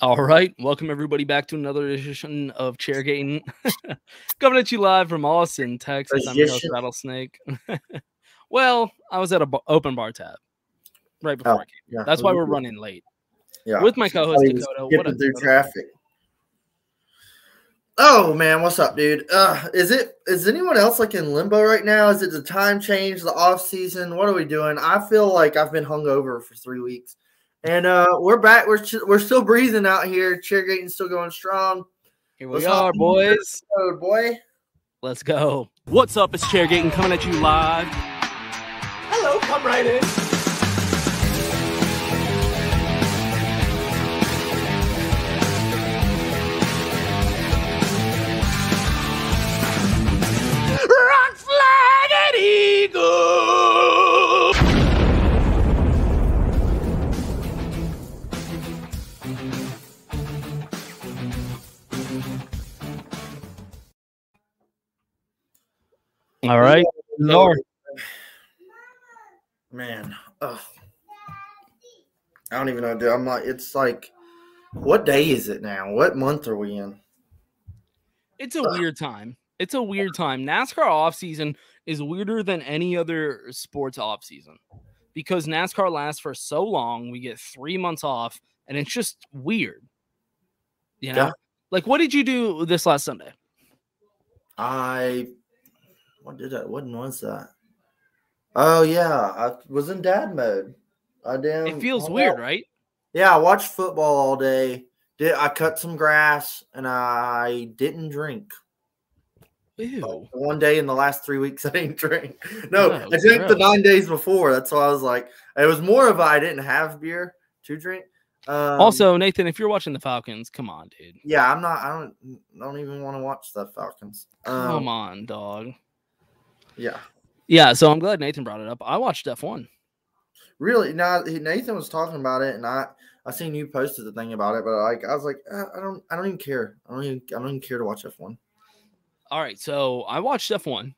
All right, welcome everybody back to another edition of Chair Chairgating, coming at you live from Austin, Texas. I'm your host, Rattlesnake. well, I was at a open bar tab right before Oh, I came. yeah. That's why we're running late Yeah. with my co-host Dakota. What up, through Dakota? traffic. Oh man, what's up, dude? Uh, is it is anyone else like in limbo right now? Is it the time change, the off season? What are we doing? I feel like I've been hungover for three weeks, and uh, we're back. We're ch- we're still breathing out here. Chairgating's still going strong. Here we What's up, are, boys. Oh boy. Let's go. What's up? It's Chairgating coming at you live. Hello, come right in. Rock flag and eagle. All right, Lord. Man, ugh. I don't even know, dude. I'm like, it's like, what day is it now? What month are we in? It's a weird time. It's a weird time. NASCAR off season is weirder than any other sports off season because NASCAR lasts for so long. We get three months off, and it's just weird. You know, Yeah. like what did you do this last Sunday? I what did I what was that? Oh yeah, I was in dad mode. I did. It feels weird, right? Yeah, I watched football all day. Did I cut some grass and I didn't drink. Ew. One day in the last three weeks, I didn't drink. No, No, I drank the nine days before. That's why I was like, it was more of a, I didn't have beer to drink. Um, also, Nathan, if you're watching the Falcons, come on, dude. yeah, I'm not. I don't. Don't even want to watch the Falcons. Um, Come on, dog. Yeah, Yeah, so I'm glad Nathan brought it up. I watched F1. really. Now Nathan was talking about it, and I I seen you posted the thing about it, but like I was like, uh, I don't. I don't even care. I don't even. I don't even care to watch F1. All right, so I watched F1.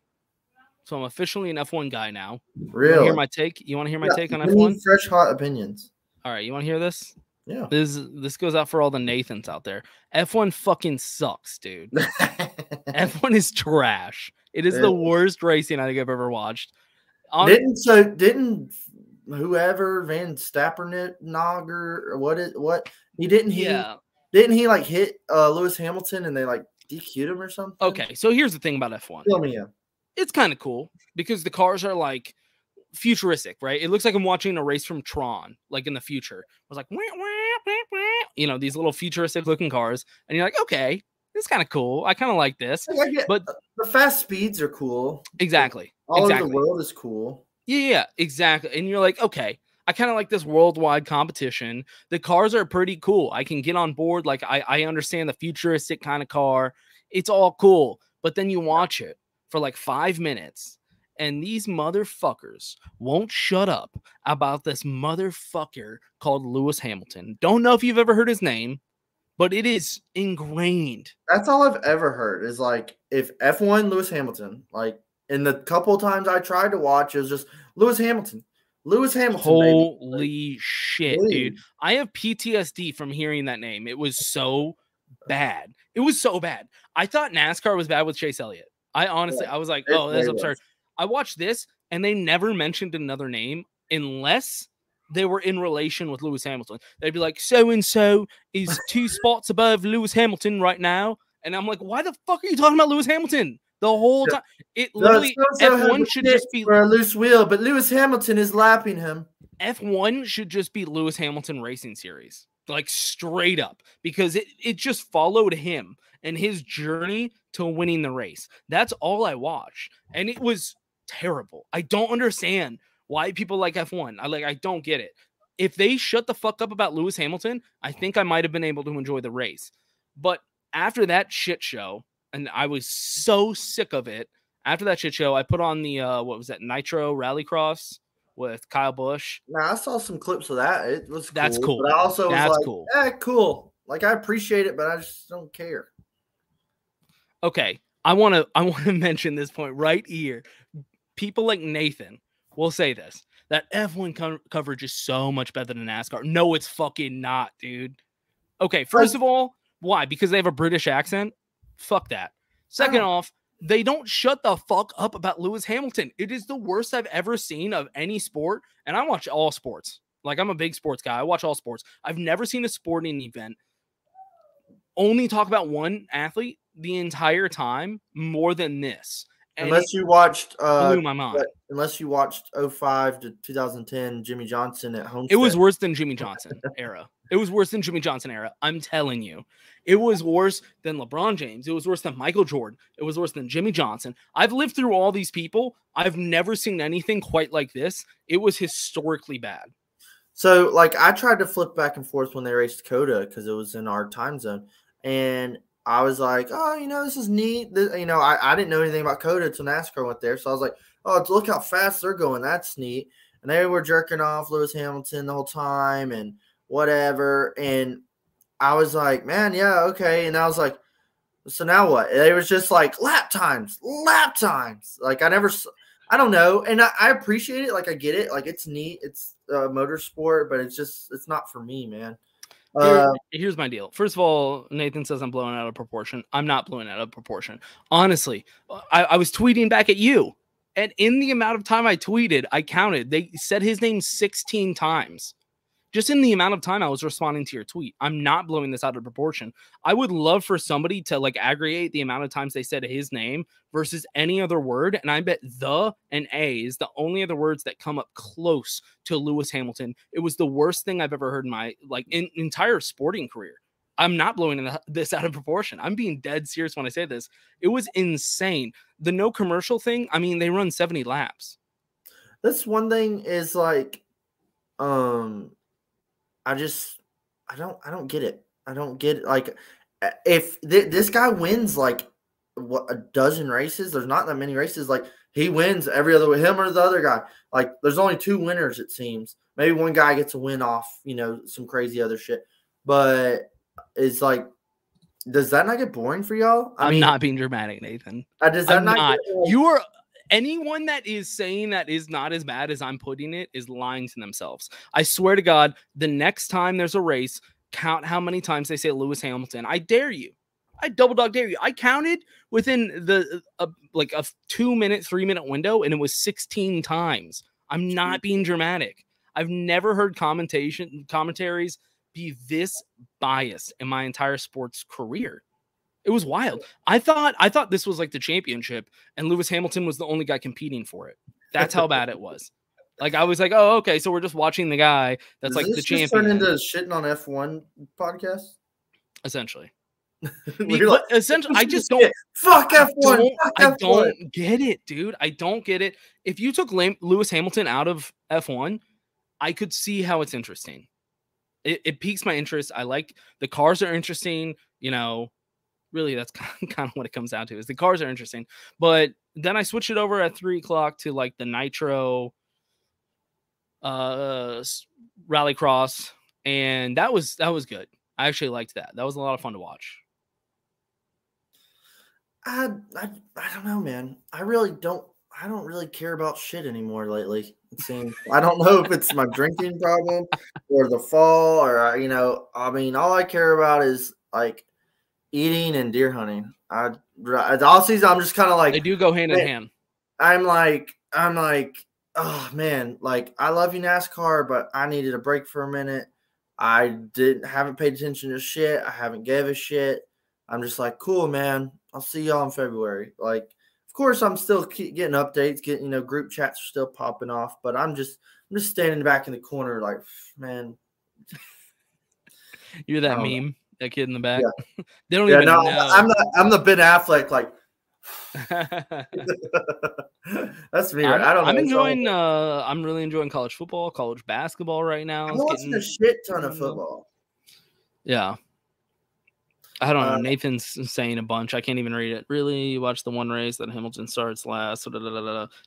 So I'm officially an F1 guy now. You Really. hear my take? You want to hear my Yeah, take on F1? Fresh hot opinions. All right, you want to hear this? Yeah. This this goes out for all the Nathans out there. F1 fucking sucks, dude. F1 is trash. It is Yeah. the worst racing I think I've ever watched. On, didn't so didn't whoever Van Stappernet Nogger or what it what he didn't he yeah. didn't he like hit uh Lewis Hamilton and they like DQ'd him or something? Okay, so here's the thing about F1. Fill me in. It's kind of cool because the cars are like futuristic, right? It looks like I'm watching a race from Tron, like in the future. It was like, "Wah, wah, wah, wah," you know, these little futuristic looking cars, and you're like, okay, is kind of cool. I kind of like this. Like. But the fast speeds are cool. exactly, All exactly. over the world is cool. Yeah, yeah, exactly. And you're like, okay, I kind of like this worldwide competition. The cars are pretty cool. I can get on board. Like, I, I understand the futuristic kind of car. It's all cool. But then you watch it for like five minutes And these motherfuckers won't shut up about this motherfucker called Lewis Hamilton. Don't know if you've ever heard his name, but it is ingrained. That's all I've ever heard is like if F1 Lewis Hamilton, like in the couple times I tried to watch, it was just Lewis Hamilton. Lewis Hamilton. baby. Holy shit, really? dude. I have PTSD from hearing that name. It was so bad. It was so bad. I thought NASCAR was bad with Chase Elliott. I honestly, I was like, oh, that's absurd. was. I watched this and they never mentioned another name unless they were in relation with Lewis Hamilton. They'd be like, so and so is two spots above Lewis Hamilton right now. And I'm like, why the fuck are you talking about Lewis Hamilton the whole time? It No, literally, so-and-so F1 should just be for a loose wheel, but Lewis Hamilton is lapping him. F1 should just be Lewis Hamilton Racing Series, like straight up, because it, it just followed him and his journey to winning the race. That's all I watched. And it was terrible. I don't understand why people like F1. I like I don't get it. If they shut the fuck up about Lewis Hamilton, I think I might have been able to enjoy the race. But after that shit show, and I was so sick of it. After that shit show, I put on the uh what was that Nitro Rallycross with Kyle Busch. Now I saw some clips of that. It was cool. That's cool. But I also That's was like, cool. eh, cool. Like I appreciate it, but I just don't care. okay i want to i want to mention this point right here people like nathan will say this that f1 co- coverage is so much better than nascar. No it's fucking not dude. Okay oh. first of all why? Because they have a british accent? Fuck that. Second Oh. off they don't shut the fuck up about lewis hamilton. It is the worst i've ever seen of any sport and i watch all sports. Like i'm a big sports guy. I watch all sports. I've never seen a sporting event only talk about one athlete the entire time more than this. Unless you watched uh blew my mind. unless you watched 05 to 2010 Jimmie Johnson at home. It was worse than Jimmie Johnson era. It was worse than Jimmie Johnson era. I'm telling you. It was worse than LeBron James. It was worse than Michael Jordan. It was worse than Jimmie Johnson. I've lived through all these people. I've never seen anything quite like this. It was historically bad. So like I tried to flip back and forth when they raced COTA because it was in our time zone, and I was like, oh, you know, this is neat. Th- You know, I, I didn't know anything about COTA until NASCAR went there, so I was like, oh, look how fast they're going. That's neat. And they were jerking off Lewis Hamilton the whole time and whatever. And I was like, man, yeah, okay. And I was like, so now what? It was just like lap times, lap times. Like I never, I don't know, and I, I appreciate it. Like I get it. Like it's neat. It's uh, motorsport, but it's just it's not for me, man. Here- Uh, here's my deal. First of all, Nathan says I'm blowing out of proportion. I'm not blowing out of proportion. Honestly, I, I was tweeting back at you, and in the amount of time I tweeted, I counted. They said his name 16 times. Just in the amount of time I was responding to your tweet. I'm not blowing this out of proportion. I would love for somebody to like aggregate the amount of times they said his name versus any other word. And I bet the and a is the only other words that come up close to Lewis Hamilton. It was the worst thing I've ever heard in my like in, entire sporting career. I'm not blowing this out of proportion. I'm being dead serious when I say this. It was insane. The no commercial thing, I mean, they run 70 laps. That's one thing is like, um, I just I don't I don't get it. I don't get it. Like, if th- this guy wins like what a dozen races, there's not that many races. Like he wins every other with him or the other guy. Like there's only two winners it seems. Maybe one guy gets a win off you know some crazy other shit, but it's like. Does that not get boring for y'all? I am not being dramatic, Nathan. uh, does that I'm not, not. You are anyone that is saying that is not as bad as I'm putting it is lying to themselves. I swear to God, the next time there's a race, count how many times they say Lewis Hamilton. I dare you. I double dog dare you. I counted within the uh, like a two minute, three minute window, and it was 16 times. I'm not being dramatic. I've never heard commentation commentaries be this biased in my entire sports career. It was wild. I thought I thought this was like the championship, and Lewis Hamilton was the only guy competing for it. That's how bad it was. Like I was like, oh, okay, so we're just watching the guy that's Does like the this just turn champion, into shitting on F1 podcast? essentially. Like, essentially, I just don't. Fuck F1. don't, I F1. don't get it, dude. I don't get it. If you took Lewis Hamilton out of F1, I could see how it's interesting. It, it piques my interest. I like the cars are interesting. You know, Really, that's kind of what it comes down to. Is the cars are interesting, but then I switched it over at three o'clock to like the Nitro uh Rallycross, and that was that was good. I actually liked that. That was a lot of fun to watch. I, I I don't know, man. I really don't. I don't really care about shit anymore lately. I don't know if it's my drinking problem or the fall or you know. I mean, all I care about is like eating and deer hunting. I all season. I'm just kind of like They do go hand in hand. I'm like I'm like oh man, like I love you NASCAR, but I needed a break for a minute. I didn't haven't paid attention to shit. I haven't gave a shit. I'm just like, cool, man. I'll see y'all in February. Like, of course, I'm still keep getting updates, getting you know, group chats are still popping off, but I'm just I'm just standing back in the corner, like, man. You're that know. That kid in the back. they don't Yeah, even no, know. I'm the I'm the Ben Affleck, like that's me. I'm, I don't. I'm enjoying. Uh, I'm really enjoying college football, college basketball right now. I'm It's watching getting- a shit ton of football. Yeah. I don't know. Uh, Nathan's saying a bunch. I can't even read it. Really, you watch the one race that Hamilton starts last.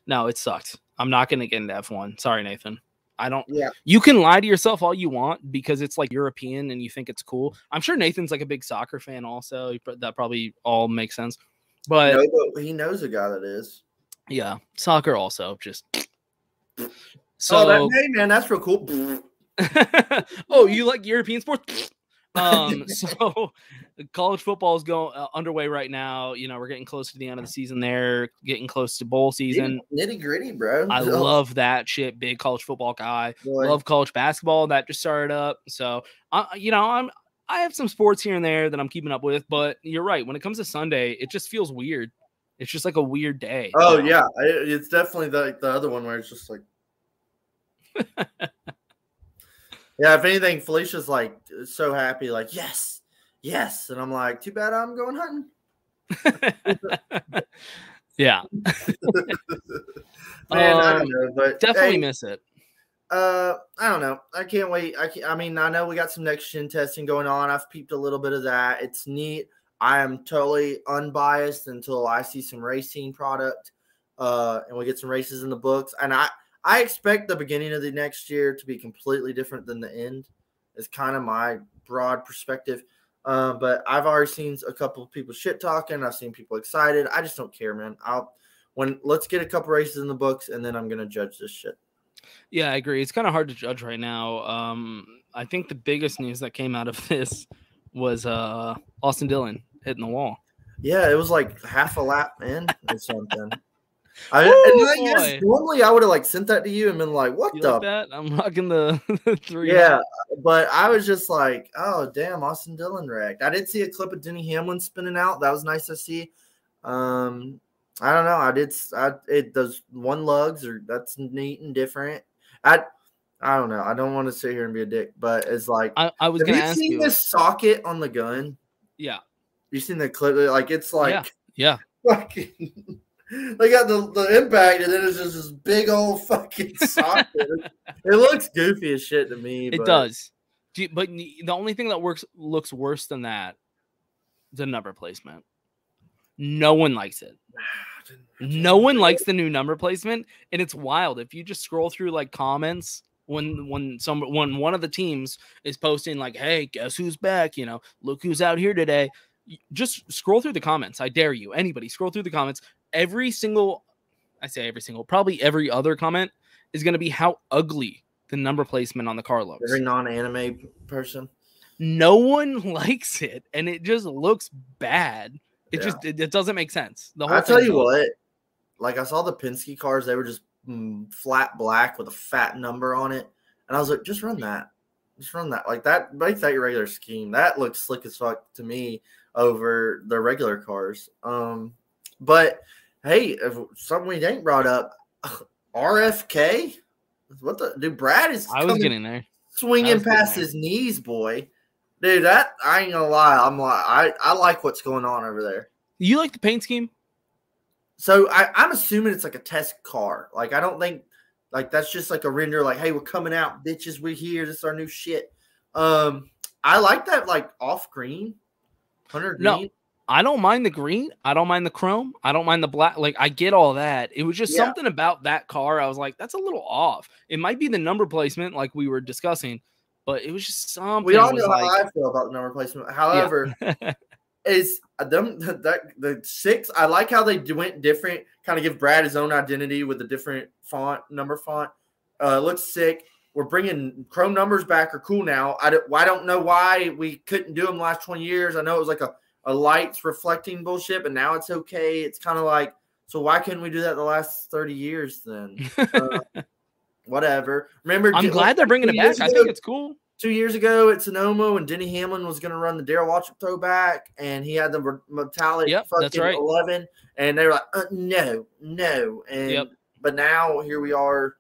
No, it sucked. I'm not going to get into F1. Sorry, Nathan. I don't. Yeah. You can lie to yourself all you want because it's like European and you think it's cool. I'm sure Nathan's like a big soccer fan, also. That probably all makes sense. But No, but he knows a guy that is. yeah, soccer also just. oh, So, that, hey man, that's real cool. oh, you like European sports? Um, so college football is going uh, underway right now. You know, we're getting close to the end of the season. There, getting close to bowl season. Nitty gritty, bro. I Oh, love that shit. Big college football guy. boy. Love college basketball. That just started up. So, uh, you know, I'm I have some sports here and there that I'm keeping up with. But you're right. When it comes to Sunday, it just feels weird. It's just like a weird day. Oh now. yeah, I- it's definitely the the other one where it's just like. yeah, if anything, Felicia's like so happy, like yes, yes, and I'm like, too bad I'm going hunting. yeah. Man, I Um, don't know, but Definitely hey, miss it. Uh, I don't know. I can't wait. I can't, I mean, I know we got some next gen testing going on. I've peeped a little bit of that. It's neat. I am totally unbiased until I see some racing product, uh, and we get some races in the books. And I I expect the beginning of the next year to be completely different than the end. Is kind of my broad perspective. Uh, but I've already seen a couple of people shit talking. I've seen people excited. I just don't care, man. I'll when let's get a couple races in the books, and then I'm gonna judge this shit. Yeah, I agree. It's kind of hard to judge right now. Um, I think the biggest news that came out of this was uh Austin Dillon hitting the wall. Yeah, it was like half a lap in or something. I, Woo, and yes, normally I would have like sent that to you and been like, "What You the?" like that? I'm rocking the, three. yeah, but I was just like, "Oh damn, Austin Dillon wrecked." I did see a clip of Denny Hamlin spinning out. That was nice to see. Um, I don't know. I did. I it those one lugs or that's neat and different. I I don't know. I don't want to sit here and be a dick, but it's like, I, I was have you ask seen you. this socket on the gun? Yeah, You seen the clip? Like it's like yeah. fucking they got the, the impact and then it's just this big old fucking socket. it looks goofy as shit to me. It but- does. Do you- but the the only thing that works looks worse than that, the number placement. No one likes it. No one likes the new number placement, and it's wild. If you just scroll through like comments when when some when one of the teams is posting like, "Hey, guess who's back?" You know, look who's out here today. Just scroll through the comments. I dare you, anybody, scroll through the comments. Every single, I say every single, probably every other comment is going to be how ugly the number placement on the car looks. Every non-anime person. No one likes it, and it just looks bad. It Yeah. just it, it doesn't make sense. The whole I'll tell you what, like I saw the Penske cars, they were just mm, flat black with a fat number on it. And I was like, just run that. Just run that. Like that make that your regular scheme. That looks slick as fuck to me over the regular cars. Um, but hey, if something we ain't brought up, RFK. What the dude? Brad is I was getting there. swinging past there. his knees, boy. Dude, that I ain't gonna lie. I'm like, I, I like what's going on over there. You like the paint scheme? So I, I'm assuming it's like a test car. Like I don't think like that's just like a render. Like, hey, we're coming out, bitches. We're here. This is our new shit. Um, I like that like off green, hundred No. I don't mind the green. I don't mind the chrome. I don't mind the black. Like I get all that. It was just Yeah. something about that car. I was like, that's a little off. It might be the number placement, like we were discussing, but it was just something. We all know how like- I feel about the number placement. However, is them that the six? I like how they went different. Kind of give Brad his own identity with a different font, number font. Uh, looks sick. We're bringing Chrome numbers back. Are cool now. I don't, I don't know why we couldn't do them the last twenty years. I know it was like a a lights reflecting bullshit, but now it's okay. It's kind of like so. Why couldn't we do that the last thirty years then? Uh, whatever. Remember, I'm glad they're bringing it back. I think it's cool. two years ago at Sonoma when Denny Hamlin was going to run the Darrell Waltrip throwback, and he had the metallic Yep, fucking that's right. eleven, and they were like, uh, no, no, and Yep. but now here we are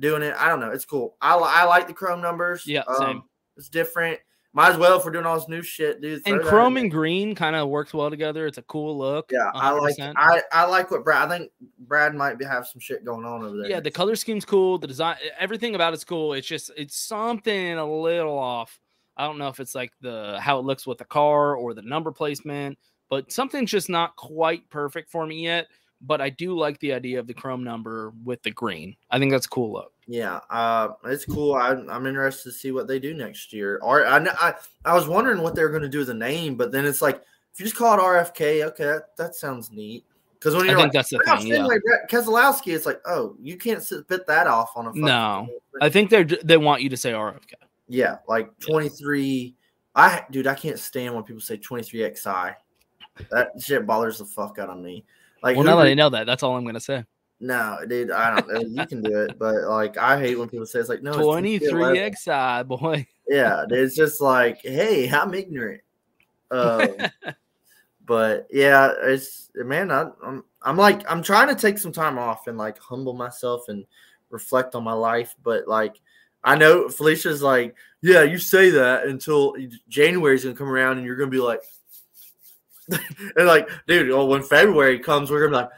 doing it. I don't know, it's cool. I I like the Chrome numbers. Yeah, Um, same. It's different. Might as well if we're doing all this new shit, dude. And chrome and green kind of works well together. It's a cool look. yeah, I like I I like what Brad. I think Brad might be have some shit going on over there. Yeah, the color scheme's cool. The design, everything about it's cool. It's just it's something a little off. I don't know if it's like the how it looks with the car or the number placement, but something's just not quite perfect for me yet. But I do like the idea of the chrome number with the green. I think that's a cool look. Yeah, uh, it's cool. I, I'm interested to see what they do next year. Or I, I, I was wondering what they were going to do with the name, but then it's like if you just call it RFK, okay, that, that sounds neat. Because when you're think like, that's the "Ralph thing. Yeah. Fenway, Keselowski, it's like, oh, you can't sit, bit that off on a No, I think they're they want you to say RFK. yeah, like 23. I dude, I can't stand when people say 23 XI. That shit bothers the fuck out of me. Like, Well, now that I know that, that's all I'm gonna say. No, dude, I don't know. You can do it, but like, I hate when people say it's like, no, 23 23. XI boy. yeah, it's just like, hey, I'm ignorant. Um, but yeah, it's man, I, I'm I'm like I'm trying to take some time off and like humble myself and reflect on my life. But like, I know Felicia's like, yeah, you say that until January's gonna come around and you're gonna be like, and like, dude, well, when February comes, we're gonna be like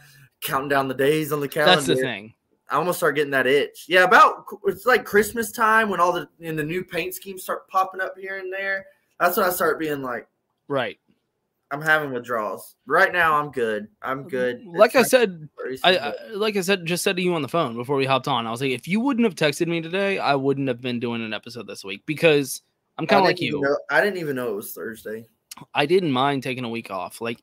counting down the days on the calendar. That's the thing. I almost start getting that itch. Yeah, about it's like Christmas time when all the and the new paint schemes start popping up here and there. That's when I start being like, Right. I'm having withdrawals. Right now, I'm good. I'm good. Mm, like I said, I, I like I said, just said to you on the phone before we hopped on. I was like, if you wouldn't have texted me today, I wouldn't have been doing an episode this week because I'm kind of like you. know- I didn't even know it was Thursday. I didn't mind taking a week off. Like,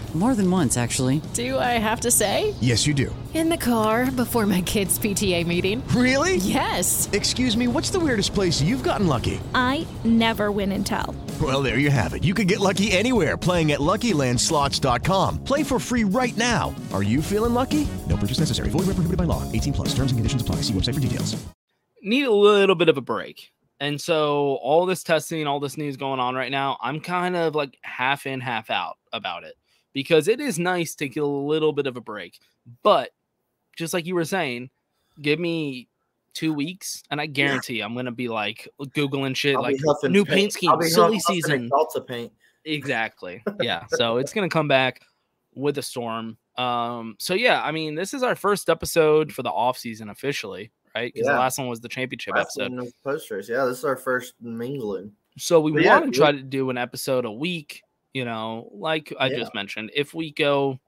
More than once, actually. Do I have to say? Yes, you do. In the car before my kids' PTA meeting. Really? Yes. Excuse me, what's the weirdest place you've gotten lucky? I never win and tell. Well, there you have it. You can get lucky anywhere playing at LuckyLandSlots.com. Play for free right now. Are you feeling lucky? No purchase necessary. Void where prohibited by law. 18 plus. Terms and conditions apply. See website for details. need a little bit of a break. And so all this testing, all this news going on right now, I'm kind of like half in, half out about it because it is nice to get a little bit of a break. But just like you were saying, give me two weeks and I guarantee I'm gonna be like Googling shit I'll like new paint scheme, I'll be silly season. Salsa paint. Exactly. Yeah. So it's gonna come back with a storm. Um, so yeah, I mean, this is our first episode for the off season officially, right? Because Yeah. the last one was the championship Last episode. one was post race. Yeah, this is our first mingling. So we But yeah, want to try to do an episode a week, you know, like I Yeah. just mentioned. If we go,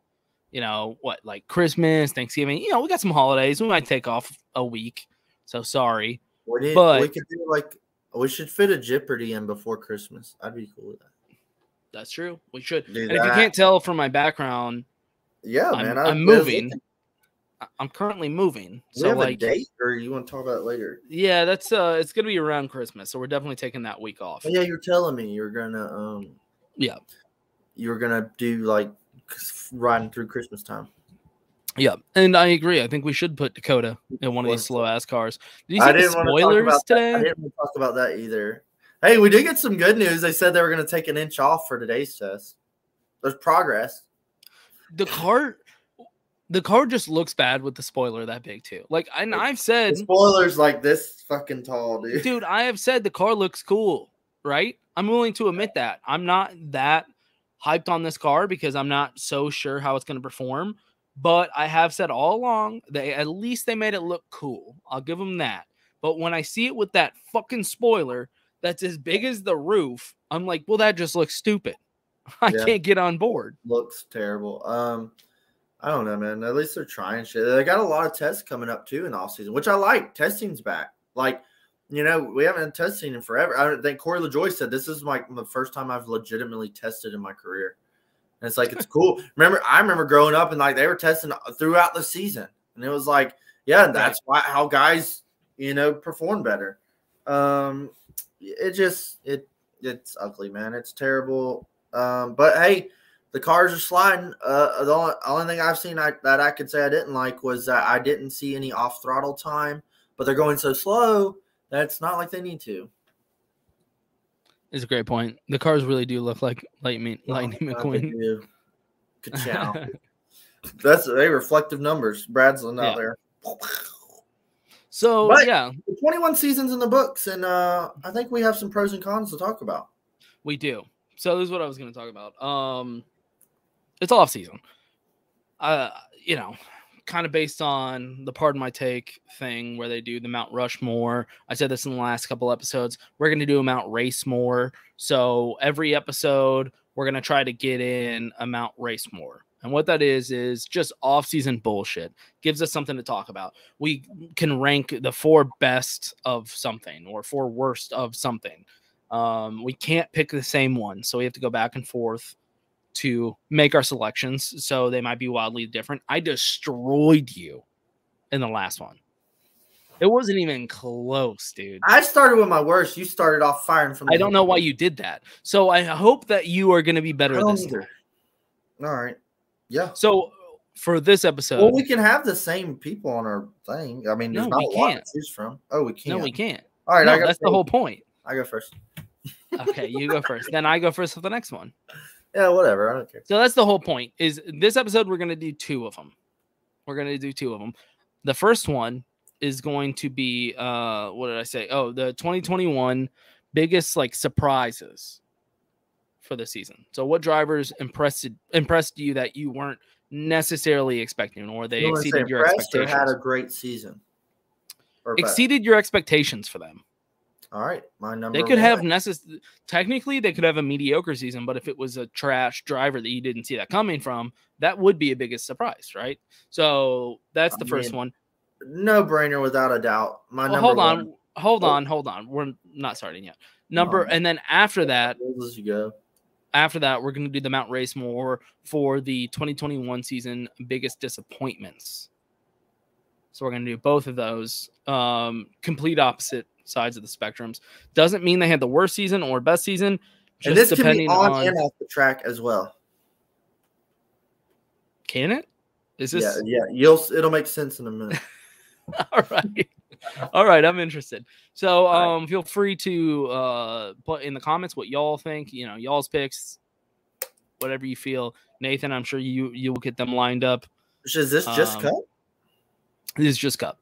you know, what like Christmas, Thanksgiving, you know, we got some holidays. We might take off a week. So sorry. We did, But- we could do like we should fit a Jeopardy in before Christmas. I'd be cool with that. That's true. We should. Do and if you can't tell from my background, Yeah, I'm, man. I'm I- there's- moving. I'm currently moving. We So have like a date, or you want to talk about it later? yeah, that's uh it's gonna be around Christmas. So we're definitely taking that week off. Oh, yeah, you're telling me you're gonna um Yeah. you're gonna do like riding through Christmas time. Yeah, and I agree. I think we should put Dakota in one of these slow ass cars. Did you see I didn't want to talk spoilers about that. I didn't want to talk about that either. Hey, we did get some good news. They said they were going to take an inch off for today's test. There's progress. The car, the car just looks bad with the spoiler that big too. Like, and I've said, The spoilers like this fucking tall, dude. dude, I have said the car looks cool, right? I'm willing to admit that. I'm not that hyped on this car because I'm not so sure how it's going to perform. But I have said all along, they at least they made it look cool. I'll give them that. But when I see it with that fucking spoiler that's as big as the roof, I'm like, well, that just looks stupid. I Yeah. can't get on board. Looks terrible. Um, I don't know, man. At least they're trying shit. They got a lot of tests coming up too in the off season, which I like. Testing's back. Like, you know, we haven't tested testing in forever. I think Corey LaJoie said this is like the first time I've legitimately tested in my career. And it's like it's cool. remember, I remember growing up and like they were testing throughout the season, and it was like, yeah, that's why how guys, you know, perform better. Um, it just it it's ugly, man. It's terrible. Um, but hey, the cars are sliding. Uh, the only, only thing I've seen I, that I could say I didn't like was that I didn't see any off throttle time, but they're going so slow that it's not like they need to. It's a great point. The cars really do look like Lightning, Lightning Oh, McQueen. do. Ka-chow. That's they reflective numbers. Brad's not Yeah. there. So But yeah, 21 seasons in the books, and uh, I think we have some pros and cons to talk about. we do. So this is what I was going to talk about. Um, it's off season. Uh, you know, kind of based on the pardon my take thing where they do the Mount Rushmore. I said this in the last couple episodes. We're going to do a Mount Racemore. So every episode, we're going to try to get in a Mount Racemore. And what that is is just off-season bullshit. Gives us something to talk about. We can rank the four best of something or four worst of something. Um, we can't pick the same one, so we have to go back and forth to make our selections. So they might be wildly different. I destroyed you in the last one. It wasn't even close, dude. I started with my worst. You started off firing from. I don't know why you did that. So I hope that you are going to be better this either. time. All right. Yeah. So for this episode, Well, we can have the same people on our thing. I mean, there's No, not a lot to choose from. Oh, we can't. no, we can't. All right, no, that's the whole point. I go first. Okay, you go first. Then I go first for the next one. Yeah, whatever. I don't care. So that's the whole point. Is this episode we're going to do two of them. We're going to do two of them. The first one is going to be uh what did I say? Oh, the 2021 biggest like surprises for the season. So what drivers impressed impressed you that you weren't necessarily expecting or they You exceeded your expectations? Had a great season. Or exceeded your expectations for them. All right, my number. They could have one. necess- technically they could have a mediocre season, but if it was a trash driver that you didn't see that coming from, that would be a biggest surprise, right? So that's the I first mean, one. no brainer without a doubt. My Well, number. hold on, one. hold Oh. on, hold on. We're not starting yet. Number on. and then after that, As you go. after that, we're going to do the Mount Race more for the 2021 season biggest disappointments. So we're going to do both of those, um, complete opposite sides of the spectrums. Doesn't mean they had the worst season or best season. Just And this can be on, on, and off the track as well. can it? Is this Yeah, yeah. You'll. It'll make sense in a minute. all right? All right, I'm interested. So um, feel free to uh, put in the comments what y'all think. You know, y'all's picks, whatever you feel. Nathan, I'm sure you you will get them lined up. Is this just Um, cup? This is just cup.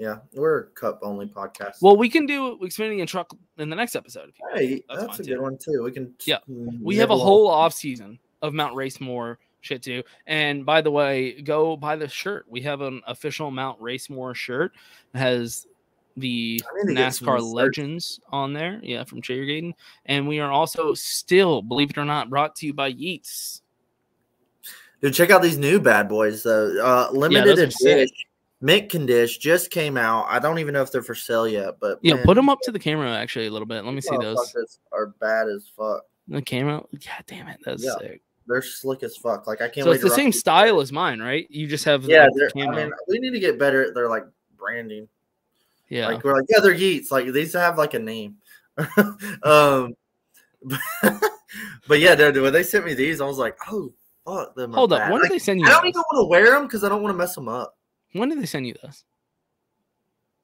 Yeah, we're a cup only podcast. Well, we can do Xfinity and truck in the next episode. If you hey, that's that's, a too. good one too. We can. Yeah, We have a whole off season of Mount Racemore shit too. And by the way, go buy the shirt. We have an official Mount Racemore shirt. It has the I need to get some NASCAR legends on there. Yeah, from Gaten. And we are also still, believe it or not, brought to you by Yeats. Dude, check out these new bad boys though. Uh, limited sick. edition, mint condition just came out. I don't even know if they're for sale yet, but Yeah, man, put them up to the camera actually a little bit. Let me see those. Are bad as fuck. The camera. God damn it, that's Yeah. sick. They're slick as fuck. Like I can't. So wait it's the same style as mine, right? You just have Yeah, the they're- I mean, we need to get better at their like branding. yeah. Like we're like, yeah, they're Yeats. Like these have like a name. um, but yeah, dude, when they sent me these, I was like, oh fuck them. Hold up. bad. When Like, did they send you? I don't those? even want to wear them because I don't want to mess them up. When did they send you this?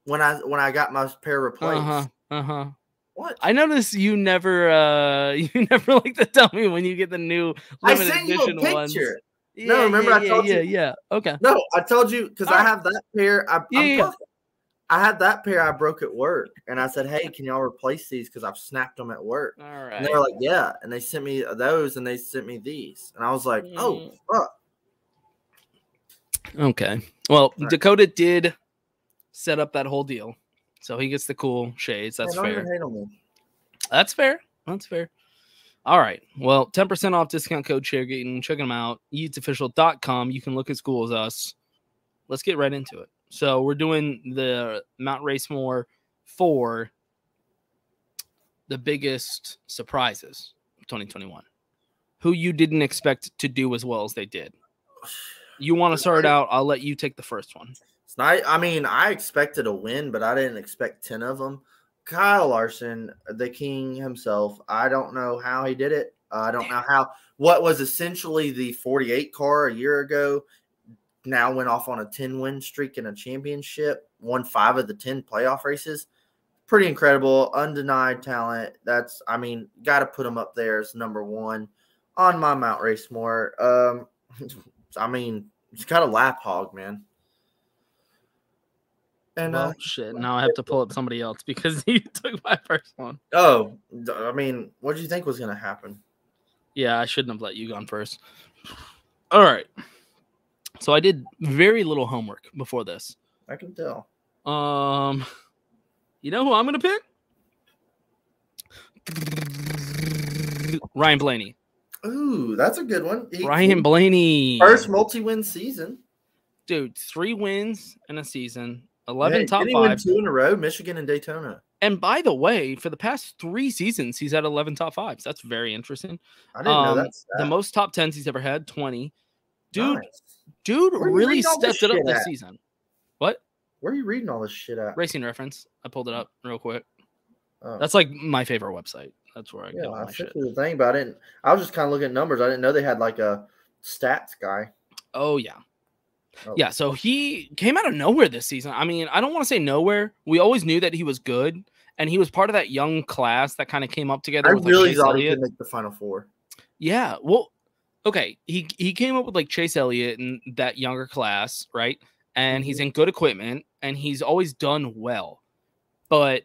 When I when I got my pair replaced. Uh huh. Uh huh. What? I noticed you never uh you never like to tell me when you get the new I limited sent you edition a ones. picture. Yeah, No, remember yeah, I told yeah, you- Yeah, yeah. Okay. No, I told you because I have that pair. I, Yeah, I'm yeah, yeah. I had that pair I broke at work, and I said, "Hey, can y'all replace these? Because I've snapped them at work." All And they were like, "Yeah," and they sent me those, and they sent me these, and I was like, "Oh Mm. fuck!" Okay. Well, Dakota did set up that whole deal. So he gets the cool shades. That's fair. even hate on me. That's fair. That's fair. All right. Well, 10% off discount code Chairgating. Check them out. YeatsOfficial.com. You can look as cool as us. Let's get right into it. So we're doing the Mount Racemore for the biggest surprises of 2021. Who you didn't expect to do as well as they did. You want to start out? I'll let you take the first one. It's not. I mean, I expected a win, but I didn't expect ten of them. Kyle Larson, the king himself. I don't know how he did it. Uh, I don't know how. What was essentially the 48 car a year ago now went off on a 10 win streak in a championship. Won five of the 10 playoff races. Pretty incredible, undenied talent. That's. I mean, got to put him up there as number one on my Mount Racemore. Um, I mean, he's got a lap hog, man. And well, uh, shit. Now I have to pull up somebody else because you took my first one. oh, I mean, what did you think was going to happen? Yeah, I shouldn't have let you gone first. All right. So I did very little homework before this. I can tell. Um, you know who I'm gonna pick? Ryan Blaney. Ooh, that's a good one. He- Ryan Blaney. first multi-win season. dude, three wins in a season, Yeah, eleven top didn't win five. two in a row, Michigan and Daytona. And by the way, for the past three seasons, he's had eleven top fives. That's very interesting. I didn't know Um, that. The most top tens he's ever had, twenty. Dude, Nice. dude really reading all this stepped it up shit this season. What? Where are you reading all this shit at? Racing reference. I pulled it up real quick. Oh. That's like my favorite website. That's where I yeah, get my shit. the thing about it. I was just kind of looking at numbers. I didn't know they had like a stats guy. Oh yeah. Oh, Yeah, so he came out of nowhere this season. I mean, I don't want to say nowhere. We always knew that he was good, and he was part of that young class that kind of came up together. I with, really Chase thought he Elliott. could make the final four. Yeah, well, okay. He he came up with like Chase Elliott and that younger class, right? And he's mm-hmm. in good equipment, and he's always done well. But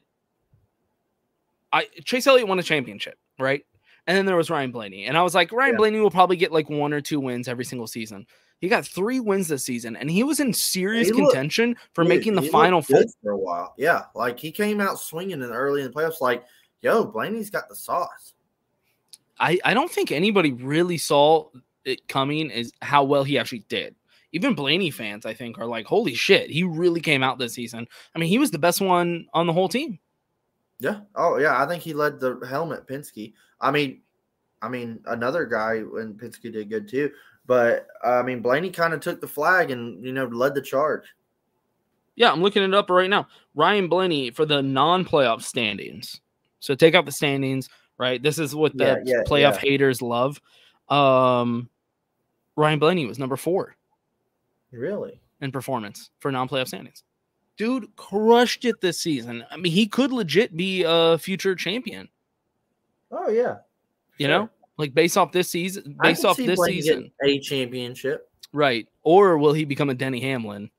I Chase Elliott won a championship, right? And then there was Ryan Blaney, and I was like, Ryan Yeah. Blaney will probably get like one or two wins every single season. He got three wins this season, and he was in serious He looked- contention for Dude, making the he final four. for a while. Yeah, like he came out swinging in early in the playoffs. Like, yo, Blaney's got the sauce. I, I don't think anybody really saw it coming is how well he actually did. Even Blaney fans, I think, are like, holy shit, he really came out this season. I mean, he was the best one on the whole team. Yeah. Oh yeah, I think he led the helmet Penske. I mean, I mean another guy when Penske did good too. But I mean Blaney kind of took the flag and you know led the charge. Yeah, I'm looking it up right now. Ryan Blaney for the non-playoff standings. So take out the standings, right? This is what the Yeah, yeah, playoff yeah. haters love. Um Ryan Blaney was number four Really? in performance for non-playoff standings. Dude crushed it this season. I mean, he could legit be a future champion. Oh yeah. You Sure. know, like based off this season, based off this Blaney season, a championship. right? Or will he become a Denny Hamlin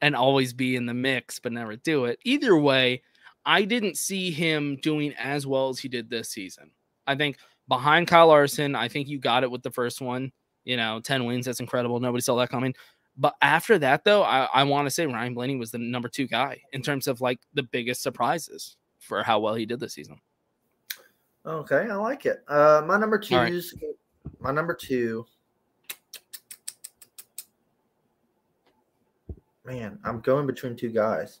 and always be in the mix but never do it? Either way, I didn't see him doing as well as he did this season. I think behind Kyle Larson, I think you got it with the first one. You know, 10 wins, that's incredible. Nobody saw that coming. But after that, though, I, I want to say Ryan Blaney was the number two guy in terms of like the biggest surprises for how well he did this season. Okay, I like it. Uh, my number two right. is my number two. Man, I'm going between two guys.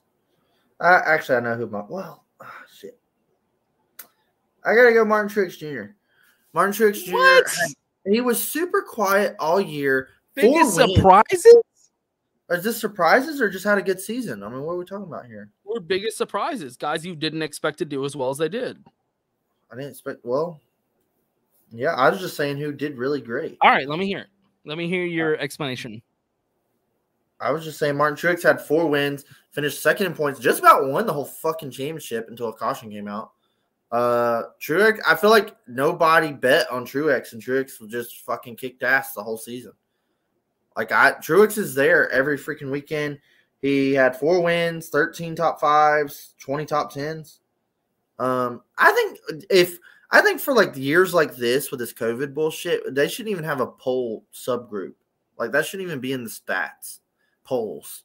I actually I know who my well, ah, shit. I gotta go Martin Truex Jr. Martin Truex Jr. What? he was super quiet all year. Biggest surprises? Is this surprises or just had a good season? I mean, what are we talking about here? Were biggest surprises, guys you didn't expect to do as well as they did. I didn't expect. Well, yeah, I was just saying who did really great. All right, let me hear it. Let me hear your explanation. I was just saying Martin Truex had four wins, finished second in points, just about won the whole fucking championship until a caution came out. Uh Truex, I feel like nobody bet on Truex, and Truex just fucking kicked ass the whole season. Like I Truex is there every freaking weekend. He had four wins, 13 top fives, 20 top tens. Um, I think if I think for like years like this with this COVID bullshit, they shouldn't even have a poll subgroup. Like that shouldn't even be in the stats poles.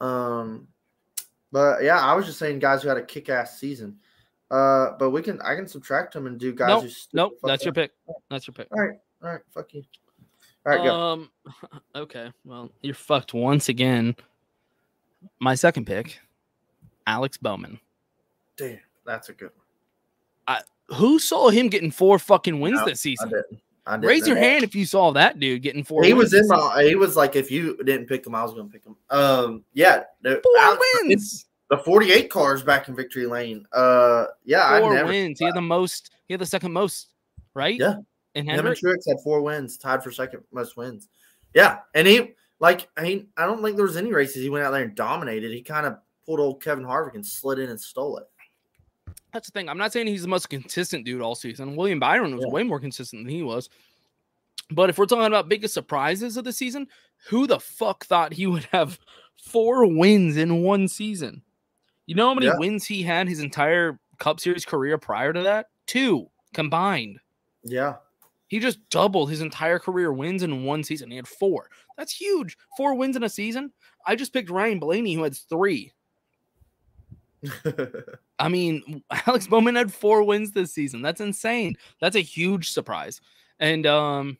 Um, but yeah, I was just saying guys who had a kick ass season. Uh, but we can I can subtract them and do guys Nope, who nope, that's your pick. That's your pick. All right, all right, fuck you. All right, go. Um, okay. Well, you're fucked once again. My second pick, Alex Bowman. Damn, that's a good one. I, who saw him getting four fucking wins No, this season? I didn't. I didn't Raise your know. hand if you saw that dude getting four. He wins was in this season. my. He was like, if you didn't pick him, I was going to pick him. Um, yeah, the, four Alex- wins. The forty-eight cars back in victory lane. Uh, yeah, I Four never. wins. He had the most. He had the second most, right? Yeah, And Truex had four wins, tied for second most wins. Yeah, and he like I mean I don't think there was any races he went out there and dominated. He kind of pulled old Kevin Harvick and slid in and stole it. That's the thing. I'm not saying he's the most consistent dude all season. William Byron was Yeah. way more consistent than he was. But if we're talking about biggest surprises of the season, who the fuck thought he would have four wins in one season? You know how many Yeah. wins he had his entire Cup Series career prior to that? Two combined. Yeah, He just doubled his entire career wins in one season. He had four. That's huge. Four wins in a season. I just picked Ryan Blaney, who had three. I mean, Alex Bowman had four wins this season. That's insane. That's a huge surprise. And um,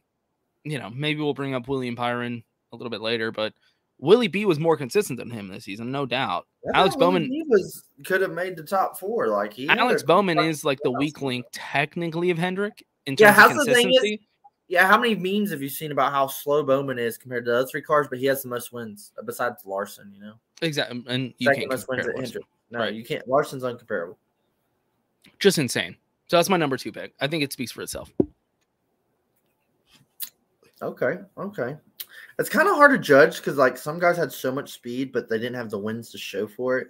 you know, maybe we'll bring up William Byron a little bit later, but Willie B was more consistent than him this season, no doubt. Alex Bowman he was could have made the top four. Like he Alex Bowman is like the weak link technically of Hendrick in Yeah, terms of how's the thing is- Yeah, how many memes have you seen about how slow Bowman is compared to the other three cars? But he has the most wins uh, besides Larson. You know, Exactly. And you second can't most wins at Hendrick. No, Right. you can't. Larson's uncomparable. Just insane. So that's my number two pick. I think it speaks for itself. Okay, okay. It's kind of hard to judge because like some guys had so much speed, but they didn't have the wins to show for it.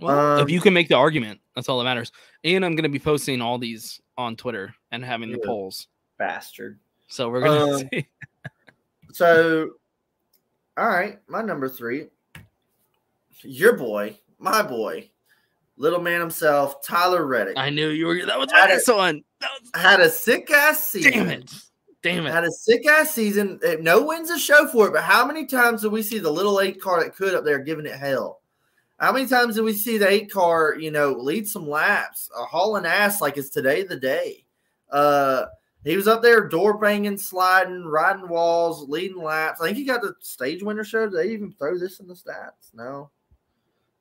Well, Um, if you can make the argument, that's all that matters. And I'm going to be posting all these on Twitter and having the polls. Bastard. So we're going to Um, see. So, all right, my number three, your boy, my boy, little man himself, Tyler Reddick, I knew you were. That was my next one. Was, had a sick ass season. damn it. Damn it. Had a sick ass season. No wins to show for it, but how many times do we see the little eight car that could up there giving it hell? How many times did we see the eight car, you know, lead some laps, uh, hauling ass like it's today the day? Uh, he was up there door banging, sliding, riding walls, leading laps. I think he got the stage winner show. Did they even throw this in the stats? No.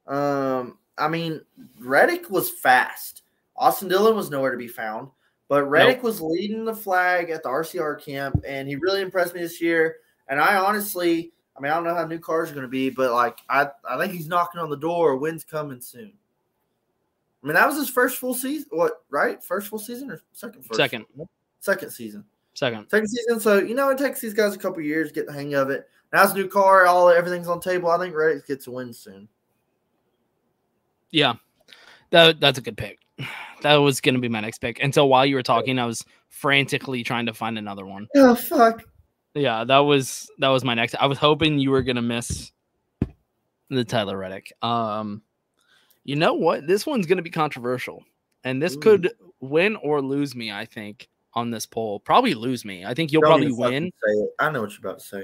Um, I mean, Reddick was fast. Austin Dillon was nowhere to be found. But Reddick was leading the flag at the RCR camp, and he really impressed me this year. And I honestly, I mean, I don't know how new cars are going to be, but like, I, I think he's knocking on the door. Win's coming soon. I mean, that was his first full season. What, right? First full season or second? First? Second. Second season. Second. Second season. So, you know, it takes these guys a couple years to get the hang of it. Now it's a new car, all everything's on table. I think Reddick gets a win soon. Yeah. That, that's a good pick. That was going to be my next pick. Until while you were talking, I was frantically trying to find another one. Oh, fuck. Yeah, that was that was my next. I was hoping you were gonna miss the Tyler Reddick. Um, you know what? This one's gonna be controversial, and this Ooh. could win or lose me. I think on this poll, probably lose me. I think you'll Don't probably win. I know what you're about to say.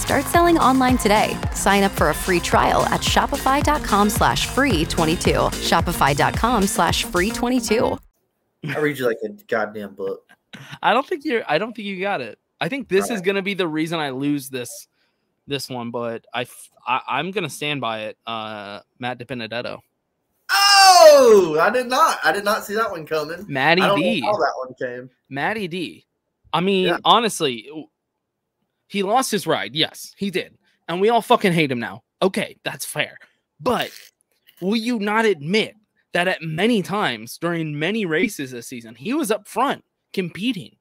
Start selling online today. Sign up for a free trial at shopify.com slash free 22. Shopify.com slash free 22. I read you like a goddamn book. I don't think you're. I don't think you got it. I think this is going to be the reason I lose this this one, but I, I am going to stand by it. Uh, Matt DiBenedetto. Oh, I did not. I did not see that one coming. Matty D. how that one came. Matty D. I mean, Yeah. honestly, he lost his ride. Yes, he did. And we all fucking hate him now. Okay, that's fair. But will you not admit that at many times during many races this season, he was up front competing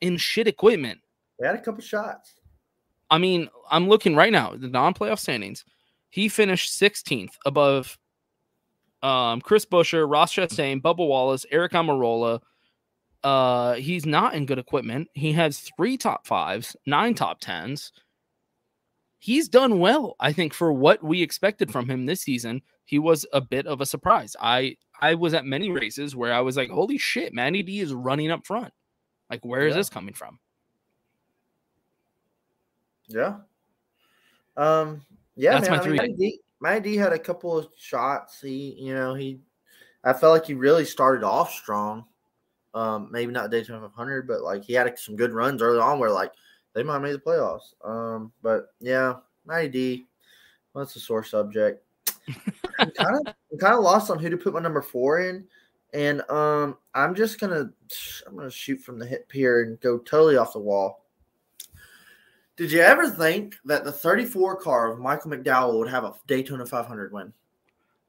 in shit equipment? They had a couple shots. I mean, I'm looking right now, at the non-playoff standings. He finished 16th above um, Chris Buescher, Ross Chastain, Bubba Wallace, Eric Almirola. Uh, he's not in good equipment. He has three top fives, nine top tens. He's done well, I think, for what we expected from him this season. He was a bit of a surprise. I I was at many races where I was like, "Holy shit, Manny D is running up front." Like, where is Yeah. this coming from? Yeah. Um. Yeah, That's man. my I mean, three. D, Matty D had a couple of shots. He, you know, he. I felt like he really started off strong. Um, maybe not Daytona 500, but like he had some good runs early on where like they might have made the playoffs. Um, but yeah, Matty D. Well, that's a sore subject. I'm kind of kind of lost on who to put my number four in, and um, I'm just gonna I'm gonna shoot from the hip here and go totally off the wall. Did you ever think that the 34 car of Michael McDowell would have a Daytona 500 win?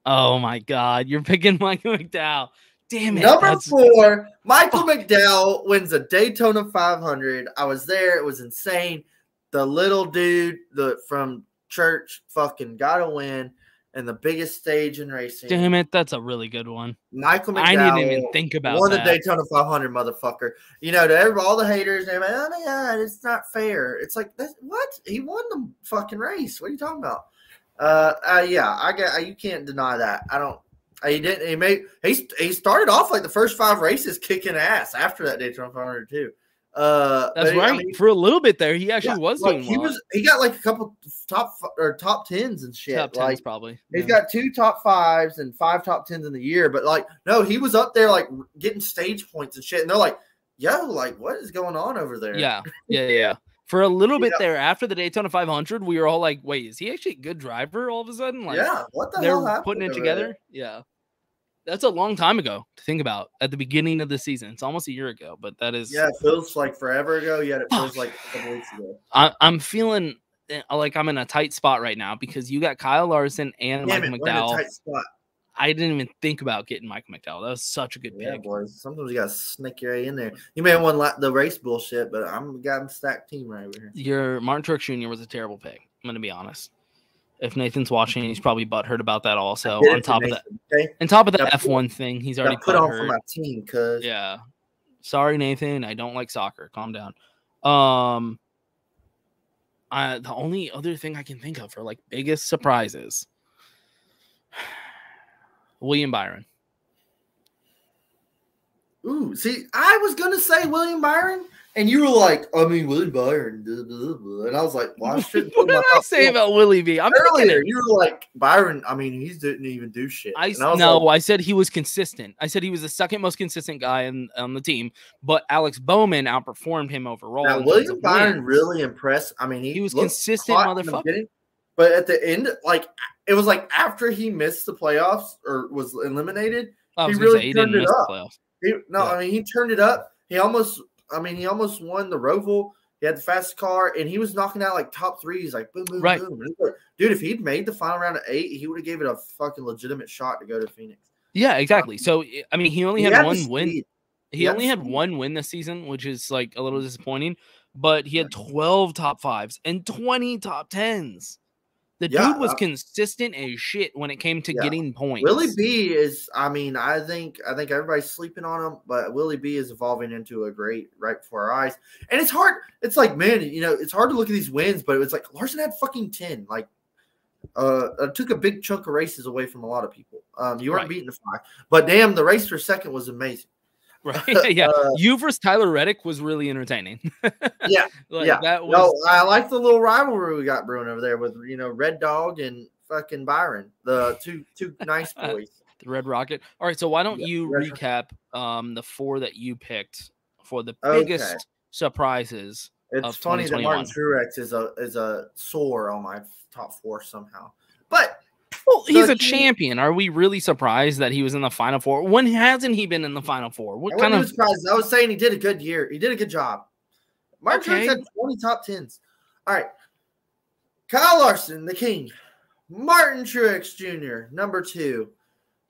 Oh my god, you're picking Michael McDowell. Damn it. Number that's- four, Michael McDowell wins a Daytona 500. I was there; it was insane. The little dude, the from church, fucking got a win, and the biggest stage in racing. Damn it, that's a really good one. Michael McDowell. I didn't even think about won that. the Daytona 500, motherfucker. You know, to all the haters, they're like, "Oh my god, it's not fair." It's like, that's, what? He won the fucking race. What are you talking about? Uh, uh yeah, I get. uh, You can't deny that. I don't. He didn't. He made. He he started off like the first five races kicking ass after that Daytona 500 too. Uh, That's but, I right. mean, For a little bit there, he actually yeah, was like, doing he well. was. He got like a couple top or top tens and shit. top tens like probably. He's yeah. got two top fives and five top tens in the year, but like, no, he was up there like getting stage points and shit. And they're like, yo, like, what is going on over there? Yeah, yeah, yeah. For a little bit Yeah. there after the Daytona 500, we were all like, "Wait, is he actually a good driver?" All of a sudden, like, yeah. What the they're hell putting it together. there? Yeah, that's a long time ago to think about. At the beginning of the season, it's almost a year ago, but that is. Yeah, it feels like forever ago. Yet it feels like a couple weeks ago. I, I'm feeling eh, like I'm in a tight spot right now because you got Kyle Larson and Damn Michael it, a McDowell. I didn't even think about getting Michael McDowell. That was such a good Yeah, pick. boys. Sometimes you gotta sneak your way in there. You may have won the race bullshit, but I'm got a stacked team right over here. Your Martin Truex Jr. was a terrible pick. I'm gonna be honest. If Nathan's watching, he's probably butthurt about that. Also, on top of that, okay? on top of the F1 thing, he's already put on for my team, cuz Yeah. Sorry, Nathan. I don't like soccer. Calm down. Um, I, the only other thing I can think of for like biggest surprises, William Byron. Ooh, see, I was gonna say William Byron, and you were like, I mean William Byron, blah, blah, blah. and I was like, well, I shouldn't What did I say about Willie B? I'm earlier? You were like Byron. I mean, he didn't even do shit. I was no, like, I said he was consistent. I said he was the second most consistent guy in, on the team, but Alex Bowman outperformed him overall. now William Byron wins. really impressed. I mean, he, He was consistent hot in the motherfucker. But at the end, like it was like after he missed the playoffs or was eliminated, I was he really say he turned didn't it miss the up. playoffs. He, no, Yeah. I mean he turned it up. He almost, I mean, he almost won the Roval. He had the fastest car, and he was knocking out like top threes, like boom, boom, Right. boom. Dude, if he'd made the final round of eight, he would have gave it a fucking legitimate shot to go to Phoenix. Yeah, exactly. So I- mean, he only He had, had one win. He, He only had one win this season, which is like a little disappointing. But he had 12 top fives and 20 top tens. The Yeah, dude was uh, consistent as shit when it came to Yeah. getting points. Willie B is, I mean, I think I think everybody's sleeping on him, but Willie B is evolving into a great right before our eyes. And it's hard. It's like, man, you know, it's hard to look at these wins, but it's like Larson had fucking ten. Like, uh, uh, took a big chunk of races away from a lot of people. Um, you weren't Right. beating the five, but damn, the race for second was amazing. Right? yeah. Uh, you versus Tyler Reddick was really entertaining. Yeah, Like, yeah. that was No, I like the little rivalry we got brewing over there with you know Red Dog and fucking Byron, the two two nice boys. the Red Rocket. All right, so why don't Yeah, you Red recap um the four that you picked for the Okay. biggest surprises It's of funny that Martin Truex is a is a sore on my top four somehow. But Well, he's So a he- champion. Are we really surprised that he was in the final four? When hasn't he been in the final four? What I kind wasn't of surprised. I was saying he did a good year. He did a good job. Martin Okay. Truex had 20 top tens. All right. Kyle Larson, the king. Martin Truex Jr., number two.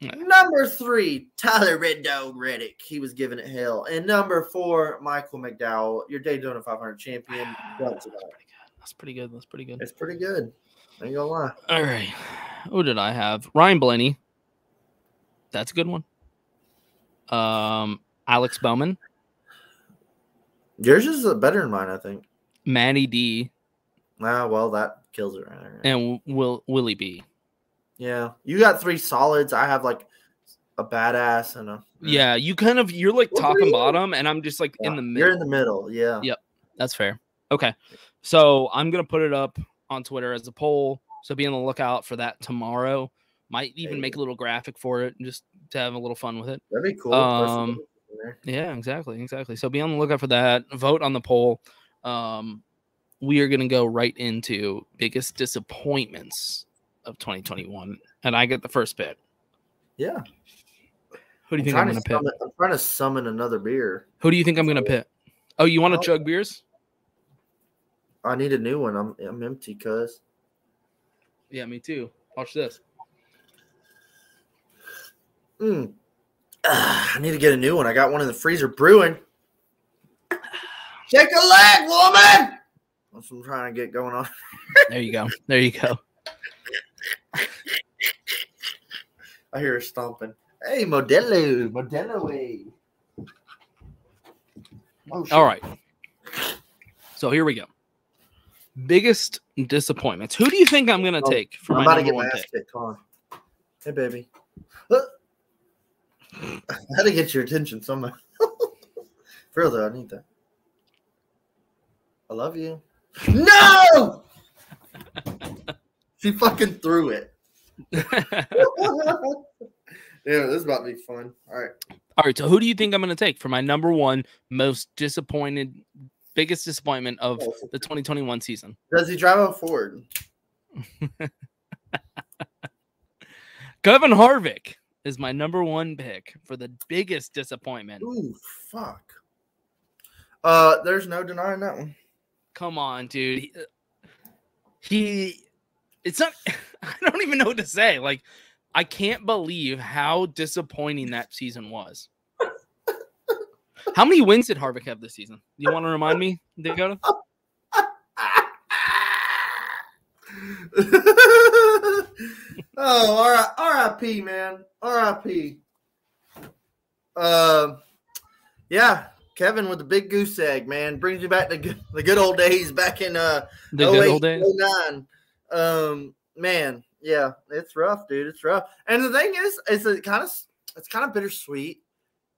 Number three, Tyler Red Dog Reddick. He was giving it hell. And number four, Michael McDowell, your Daytona 500 champion. Don't you know? That's pretty good. That's pretty good. It's pretty good. I ain't gonna lie. All right. Who did I have? Ryan Blaney. That's a good one. Um, Alex Bowman, Yours is better than mine, I think. Matty D, Ah, well, that kills it right there. and Will Willie B. Yeah, you got three solids. I have like a badass and a. Yeah, you kind of you're like What top and you? bottom, and I'm just like in the middle. You're in the middle. Yeah. Yep, that's fair. Okay, so I'm gonna put it up on Twitter as a poll. So be on the lookout for that tomorrow. Might even make a little graphic for it, just to have a little fun with it. That'd be cool. Um, pictures in there. yeah, exactly, exactly. So be on the lookout for that. Vote on the poll. Um, we are gonna go right into biggest disappointments of 2021, and I get the first pick. Yeah. Who do you I'm think I'm gonna pick? I'm trying to summon another beer. Who do you think I'm gonna pick? Oh, you want to chug beers? I need a new one. I'm I'm empty, cuz. Yeah, me too. Watch this. Mm. Ah, I need to get a new one. I got one in the freezer brewing. Shake a leg, woman. That's what I'm trying to get going on. There you go. There you go. I hear her stomping. Hey, Modelo, Modelo. Oh. All right. So here we go. Biggest disappointments. Who do you think I'm gonna Oh, take for I'm my about to number get one my ass pick? kicked. Hold on. Hey, baby. I had to get your attention somehow. For real though, I need that. I love you. No! she fucking threw it. yeah, this is about to be fun. All right. All right. So who do you think I'm gonna take for my number one most disappointed, biggest disappointment of Oh. the 2021 season? Does he drive a Ford? Kevin Harvick is my number one pick for the biggest disappointment. Ooh, fuck. Uh, there's no denying that one. Come on, dude. He, uh, he it's not I don't even know what to say. Like I can't believe how disappointing that season was. How many wins did Harvick have this season? You want to remind me, Dakota? oh, R.I.P. man, R.I.P. Uh, yeah, Kevin with the big goose egg, man, brings you back to good, the good old days back in uh The good old days? 09. Um, man, yeah, it's rough, dude. It's rough. And the thing is, is it kind of it's kind of bittersweet.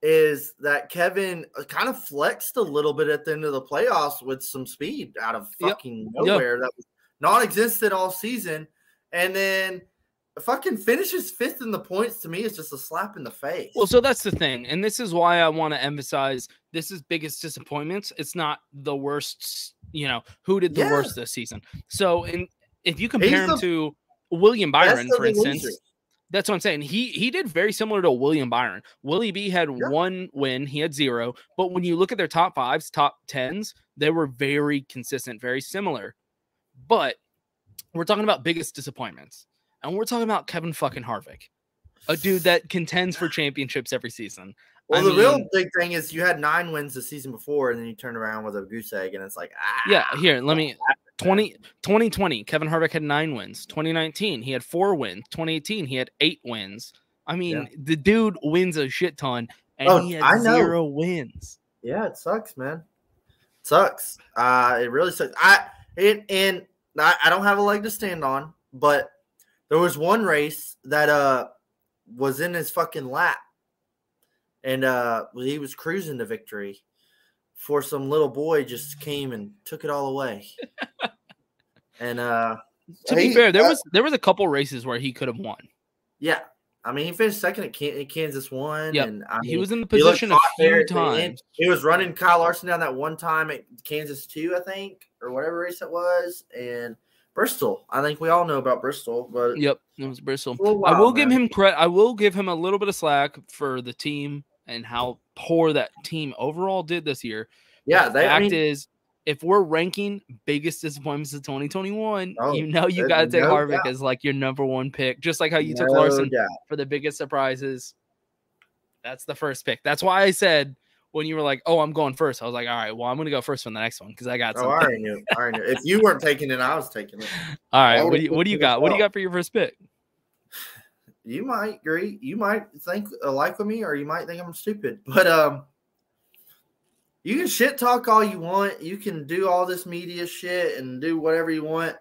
Is that Kevin uh, kind of flexed a little bit at the end of the playoffs with some speed out of fucking Yep. nowhere that was non-existent all season, and then fucking finishes fifth in the points. To me, is just a slap in the face. Well, so that's the thing, and this is why I want to emphasize this is biggest disappointments. It's not the worst, you know, who did the Yeah. worst this season. So, in if you compare him the to William Byron, for instance. That's what I'm saying. He he did very similar to William Byron. Willie B had Yeah. one win, he had zero. But when you look at their top fives, top tens, they were very consistent, very similar. But we're talking about biggest disappointments, and we're talking about Kevin fucking Harvick, a dude that contends for championships every season. Well, I the real big thing is you had nine wins the season before, and then you turned around with a goose egg, and it's like, ah, Yeah, here, let me 20, 2020, Kevin Harvick had nine wins. 2019, he had four wins. 2018, he had eight wins. I mean, Yeah. the dude wins a shit ton, and Oh, he had I know. zero wins. Yeah, it sucks, man. sucks. Uh, it really sucks. I it and I, I don't have a leg to stand on, but there was one race that uh was in his fucking lap, and uh he was cruising to victory. For some little boy just came and took it all away. and uh To be he- fair, there uh, was there was a couple races where he could have won. Yeah. I mean, he finished second at Kansas one. Yep. And I He was in the position a hot there few at the end. times. He was running Kyle Larson down that one time at Kansas two, I think, or whatever race it was, and Bristol. I think we all know about Bristol, but Yep, it was Bristol. a I will wild, give him credit. I will give him a little bit of slack for the team and how poor that team overall did this year. Yeah, the they- I fact mean- is, if we're ranking biggest disappointments of 2021, Oh, you know you got to take no Harvick doubt. as like your number one pick, just like how you took No Larson doubt. for the biggest surprises. That's the first pick. That's why I said when you were like, "Oh, I'm going first, I was like, "All right, well, I'm going to go first from the next one because I got Oh, I already knew. I already knew. If you weren't taking it, I was taking it. All right, what do you, what do you got? What do you got for your first pick? You might agree. You might think alike with me, or you might think I'm stupid. But um, you can shit talk all you want. You can do all this media shit and do whatever you want.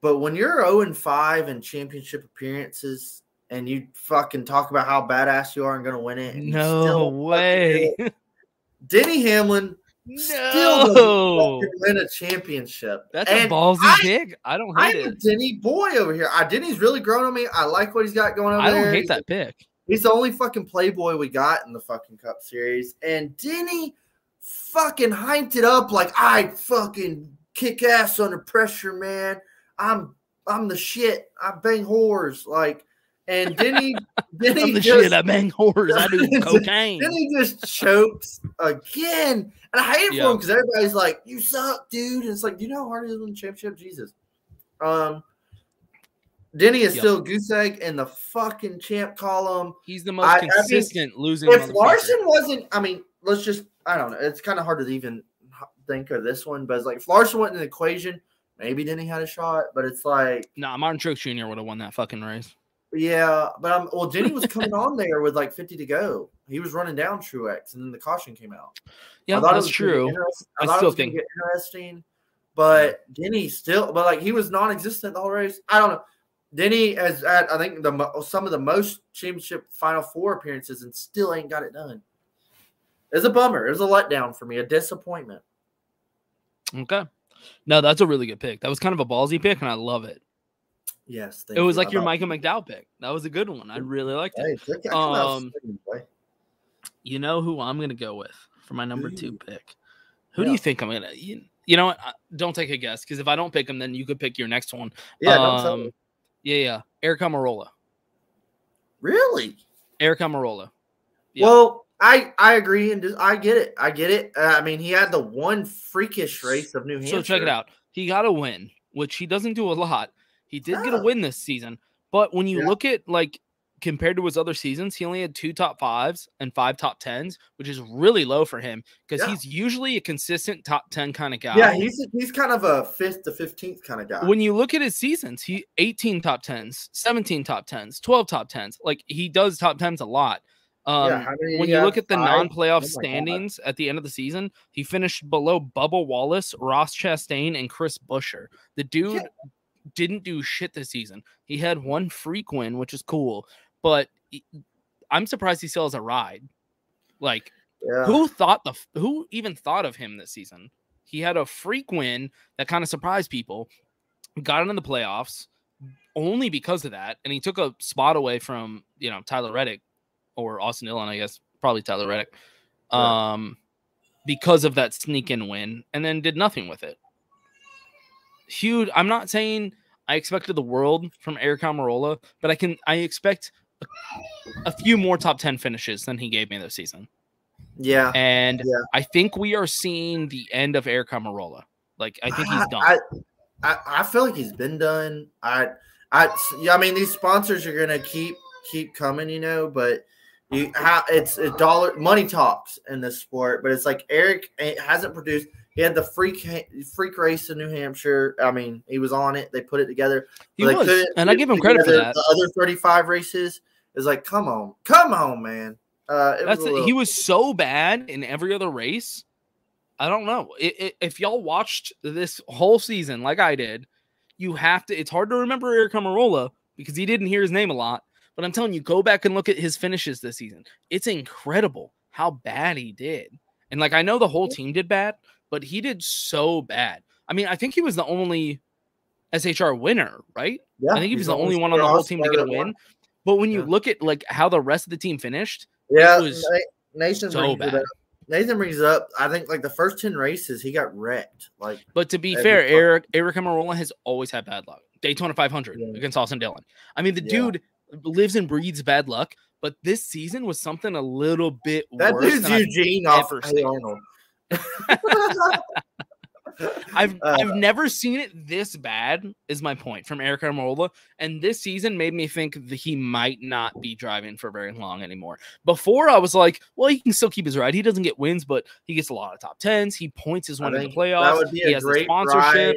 But when you're 0 and 5 in championship appearances and you fucking talk about how badass you are and gonna win it, and you No still way. Denny Hamlin No. win a championship. That's And a ballsy I- pick. I don't I'm hate a it. Denny boy over here. I Denny's really grown on me. I like what he's got going over I don't there. hate He's- that pick. He's the only fucking playboy we got in the fucking Cup Series. And Denny fucking hyped it up like I fucking kick ass under pressure, man. I'm I'm the shit. I bang whores. Like and Denny Denny I'm the just, shit. I bang whores. I do cocaine. Denny just chokes again. And I hate it Yeah. for him because everybody's like, You suck, dude. And it's like, do you know how hard it is a championship? Jesus. Um Denny is Yep. still goose egg in the fucking champ column. He's the most I- I mean, consistent losing. If. Larson wasn't, I mean, let's just, I don't know. It's kind of hard to even think of this one, but it's like if Larson wasn't in the equation, maybe Denny had a shot, but it's like, Nah, Martin Truex Jr. would have won that fucking race. Yeah, but I'm, well, Denny was coming on there with like 50 to go. He was running down Truex, and then the caution came out. Yeah, I thought it that's was true. I, I thought still it was think- get interesting, but Denny still, but like he was non-existent the whole race. I don't know. Denny has had, I think, the some of the most championship Final Four appearances, and still ain't got it done. It's a bummer. It was a letdown for me, a disappointment. Okay. No, that's a really good pick. That was kind of a ballsy pick, and I love it. Yes, It was you. like your Michael McDowell pick. That was a good one. I really liked it. look, I come out Um, you know who I'm gonna go with for my number two pick? Who do you think I'm gonna? You, you know what? I- Don't take a guess because if I don't pick him, then you could pick your next one. Yeah, Um, yeah, yeah. Eric Almirola. Really? Eric Almirola. Yeah. Well, I I agree, and I get it. I get it. Uh, I mean, he had the one freakish race of New Hampshire. So check it out. He got a win, which he doesn't do a lot. He did get a win this season, but when you Yeah. look at like compared to his other seasons, he only had two top fives and five top tens, which is really low for him because Yeah. he's usually a consistent top ten kind of guy. Yeah, he's he's kind of a fifth to fifteenth kind of guy. when you look at his seasons, he 18 top tens, 17 top tens, 12 top tens. Like he does top tens a lot. Um, how many when you have? look at the Five? non-playoff Oh God. standings at the end of the season, he finished below Bubba Wallace, Ross Chastain, and Chris Buescher. The dude didn't do shit this season. He had one freak win, which is cool, but he- I'm surprised he still has a ride. Like, Yeah. who thought the who even thought of him this season? He had a freak win that kind of surprised people. Got into the playoffs only because of that, and he took a spot away from you know Tyler Reddick or Austin Dillon, I guess probably Tyler Reddick, um, because of that sneak in win, and then did nothing with it. Huge. I'm not saying I expected the world from Eric Almirola, but I can I expect a, a few more top ten finishes than he gave me this season. Yeah. And Yeah. I think we are seeing the end of Eric Almirola. Like I think he's done. I, I, I feel like he's been done. I, I, yeah, I mean, these sponsors are gonna keep keep coming, you know, but you how it's a dollar money talks in this sport, but it's like Eric eh, hasn't produced. He had the freak freak race in New Hampshire. I mean, he was on it. They put it together. He was, and I give him credit for that. The other 35 races is like, come on, come on, man. Uh, That's was little- he was so bad in every other race. I don't know I- I- if y'all watched this whole season like I did. You have to. It's hard to remember Eric Almirola because he didn't hear his name a lot. But I'm telling you, go back and look at his finishes this season. It's incredible how bad he did. And like I know the whole team did bad, but he did so bad. I mean, I think he was the only SHR winner, right? Yeah, I think he was the only one on the whole team to get a that win. But when you look at like how the rest of the team finished, Yeah, it was Na- Nathan so brings it up. Nathan brings it up. I think like the first 10 races, he got wrecked. Like, But to be fair, Eric Eric Almirola has always had bad luck. Daytona 500 against Austin Dillon. I mean, the Yeah. dude lives and breathes bad luck. But this season was something a little bit that worse. dude's than I've Eugene off Arnold. I've Uh, I've never seen it this bad. Is my point from Eric Almirola, and this season made me think that he might not be driving for very long anymore. Before I was like, well, he can still keep his ride. He doesn't get wins, but he gets a lot of top tens. He points his one in the playoffs. That would be he has great sponsorship. ride.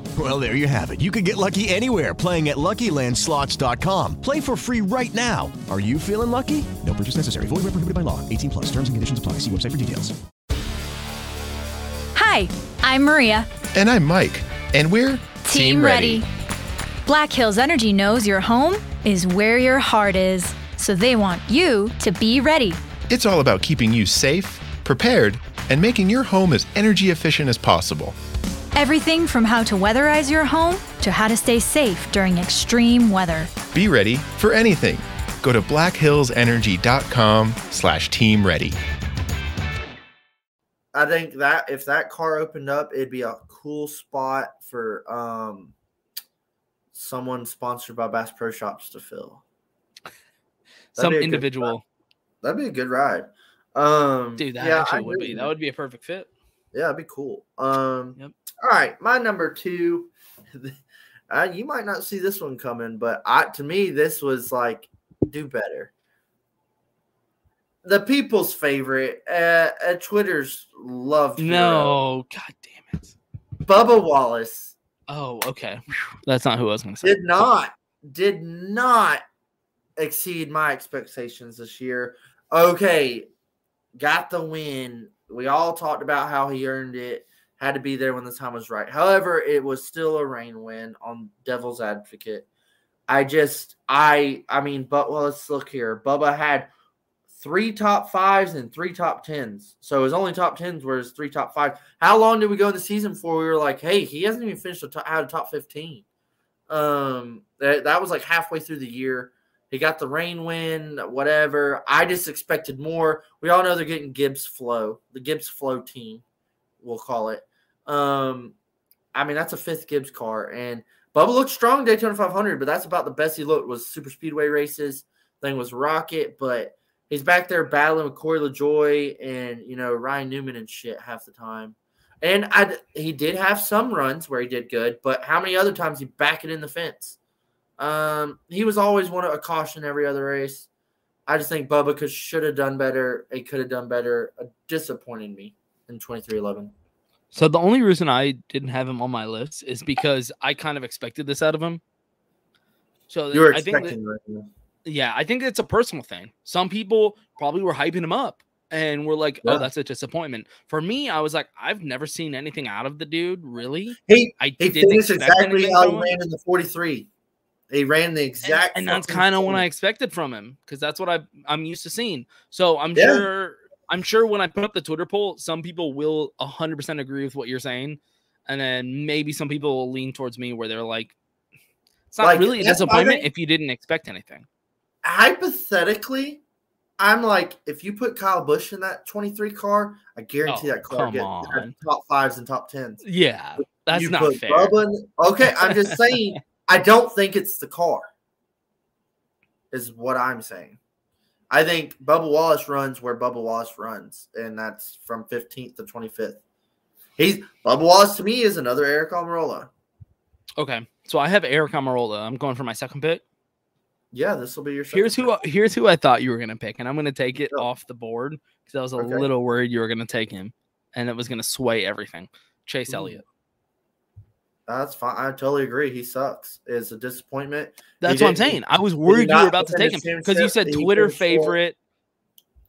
Well, there you have it. You can get lucky anywhere playing at LuckyLandSlots.com. Play for free right now. Are you feeling lucky? No purchase necessary. Void where prohibited by law. 18 plus. Terms and conditions apply. See website for details. Hi, I'm Maria. And I'm Mike. And we're Team, Ready. Black Hills Energy knows your home is where your heart is, so they want you to be ready. It's all about keeping you safe, prepared, and making your home as energy efficient as possible. Everything from how to weatherize your home to how to stay safe during extreme weather. Be ready for anything. Go to blackhillsenergy.com slash team ready. I think that if that car opened up, it'd be a cool spot for um someone sponsored by Bass Pro Shops to fill. Some be a good individual. ride. That'd be a good ride. Um, Dude, that yeah, I would agree be. That would be a perfect fit. Yeah, it'd be cool. Um, Yep. All right, my number two. uh, you might not see this one coming, but I to me this was like do better. The people's favorite, uh, uh Twitter's loved. hero, No, god damn it. Bubba Wallace Oh, okay. That's not who I was going to say. did not did not exceed my expectations this year. Okay, got the win. We all talked about how he earned it. Had to be there when the time was right. However, it was still a rain win on Devil's Advocate. I just, I, I mean, but well, let's look here. Bubba had three top fives and three top tens. So his only top tens were his three top five. How long did we go in the season before we were like, hey, he hasn't even finished the top, out of top 15? Um, that, that was like halfway through the year. He got the rain win, whatever. I just expected more. We all know they're getting Gibbs Flow, the Gibbs Flow team, we'll call it. Um, I mean, that's a fifth Gibbs car. And Bubba looked strong Daytona 500, but that's about the best he looked was super speedway races. Thing was Rocket, but he's back there battling with Corey LaJoie and you know Ryan Newman and shit half the time. And I he did have some runs where he did good, but how many other times he back it in the fence? Um, he was always one of a caution every other race. I just think Bubba could should have done better. He could have done better. Uh, disappointed me in twenty three eleven. So the only reason I didn't have him on my list is because I kind of expected this out of him. So You were I think that- expecting yeah, I think it's a personal thing. Some people probably were hyping him up and were like, "Oh, that's a disappointment." For me, I was like, "I've never seen anything out of the dude, really." He I he didn't finished exactly how he ran in the forty three. He ran the exact, and that's kind of what. I expected from him because that's what I I'm used to seeing. So I'm Yeah. sure I'm sure when I put up the Twitter poll, some people will 100% agree with what you're saying, and then maybe some people will lean towards me where they're like, "It's not Like, really a disappointment if you didn't expect anything." hypothetically, I'm like, if you put Kyle Busch in that 23 car, I guarantee Oh, that car gets top fives and top tens. Yeah, that's You not fair. Bubba okay, I'm just saying, I don't think it's the car, is what I'm saying. I think Bubba Wallace runs where Bubba Wallace runs, and that's from 15th to 25th. He's Bubba Wallace to me is another Eric Almirola. Okay, so I have Eric Almirola. I'm going for my second pick. Yeah, this will be your. Here's second who here's who I thought you were gonna pick, and I'm gonna take it oh. off the board because I was a Okay. little worried you were gonna take him, and it was gonna sway everything. Chase Ooh. Elliott. That's fine. I totally agree. He sucks. It's a disappointment. He That's what I'm saying. I was worried you were about to take him because you said Twitter favorite,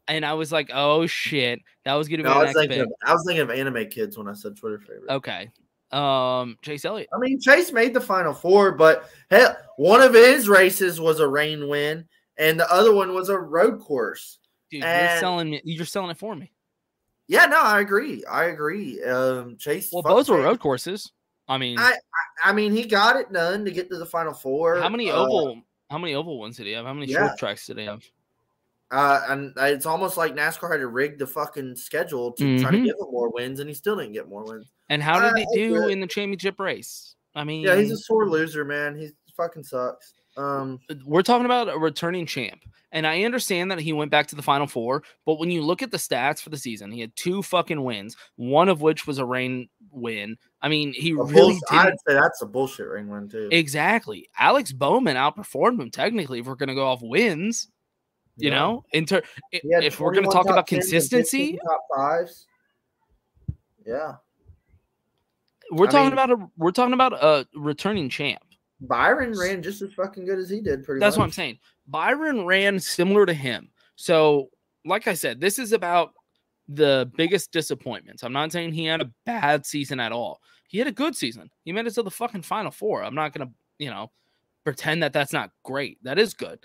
and I was like, oh shit, that was gonna be No, I was thinking. Of, I was thinking of anime kids when I said Twitter favorite. Okay, um, Chase Elliott. I mean, Chase made the final four, but hell, one of his races was a rain win, and the other one was a road course. Dude, you're selling me. You're selling it for me. Yeah, no, I agree. I agree. Um, Chase. Well, both were road courses. I mean, I, I, mean, he got it done to get to the final four. how many Uh, oval? How many oval ones did he have? How many yeah. short tracks did he have? Uh, and it's almost like NASCAR had to rig the fucking schedule to try to Mhm. give him more wins, and he still didn't get more wins. And how did Uh, he do in the championship race? I mean, Yeah, he's a sore loser, man. He fucking sucks. Um, we're talking about a returning champ. And I understand that he went back to the final four, but when you look at the stats for the season, he had two fucking wins, one of which was a rain win. I mean, he a really bulls- I'd say that's a bullshit ring win too. exactly. Alex Bowman outperformed him technically if we're gonna go off wins. You Yeah. know, inter i- He had if we're gonna talk about 10s and 15 consistency, top fives. Yeah, we're I talking mean- about a we're talking about a returning champ. Byron ran just as fucking good as he did. Pretty That's much. what I'm saying. Byron ran similar to him. So, like I said, this is about the biggest disappointments. I'm not saying he had a bad season at all. He had a good season. He made it to the fucking final four. I'm not going to, you know, pretend that that's not great. That is good.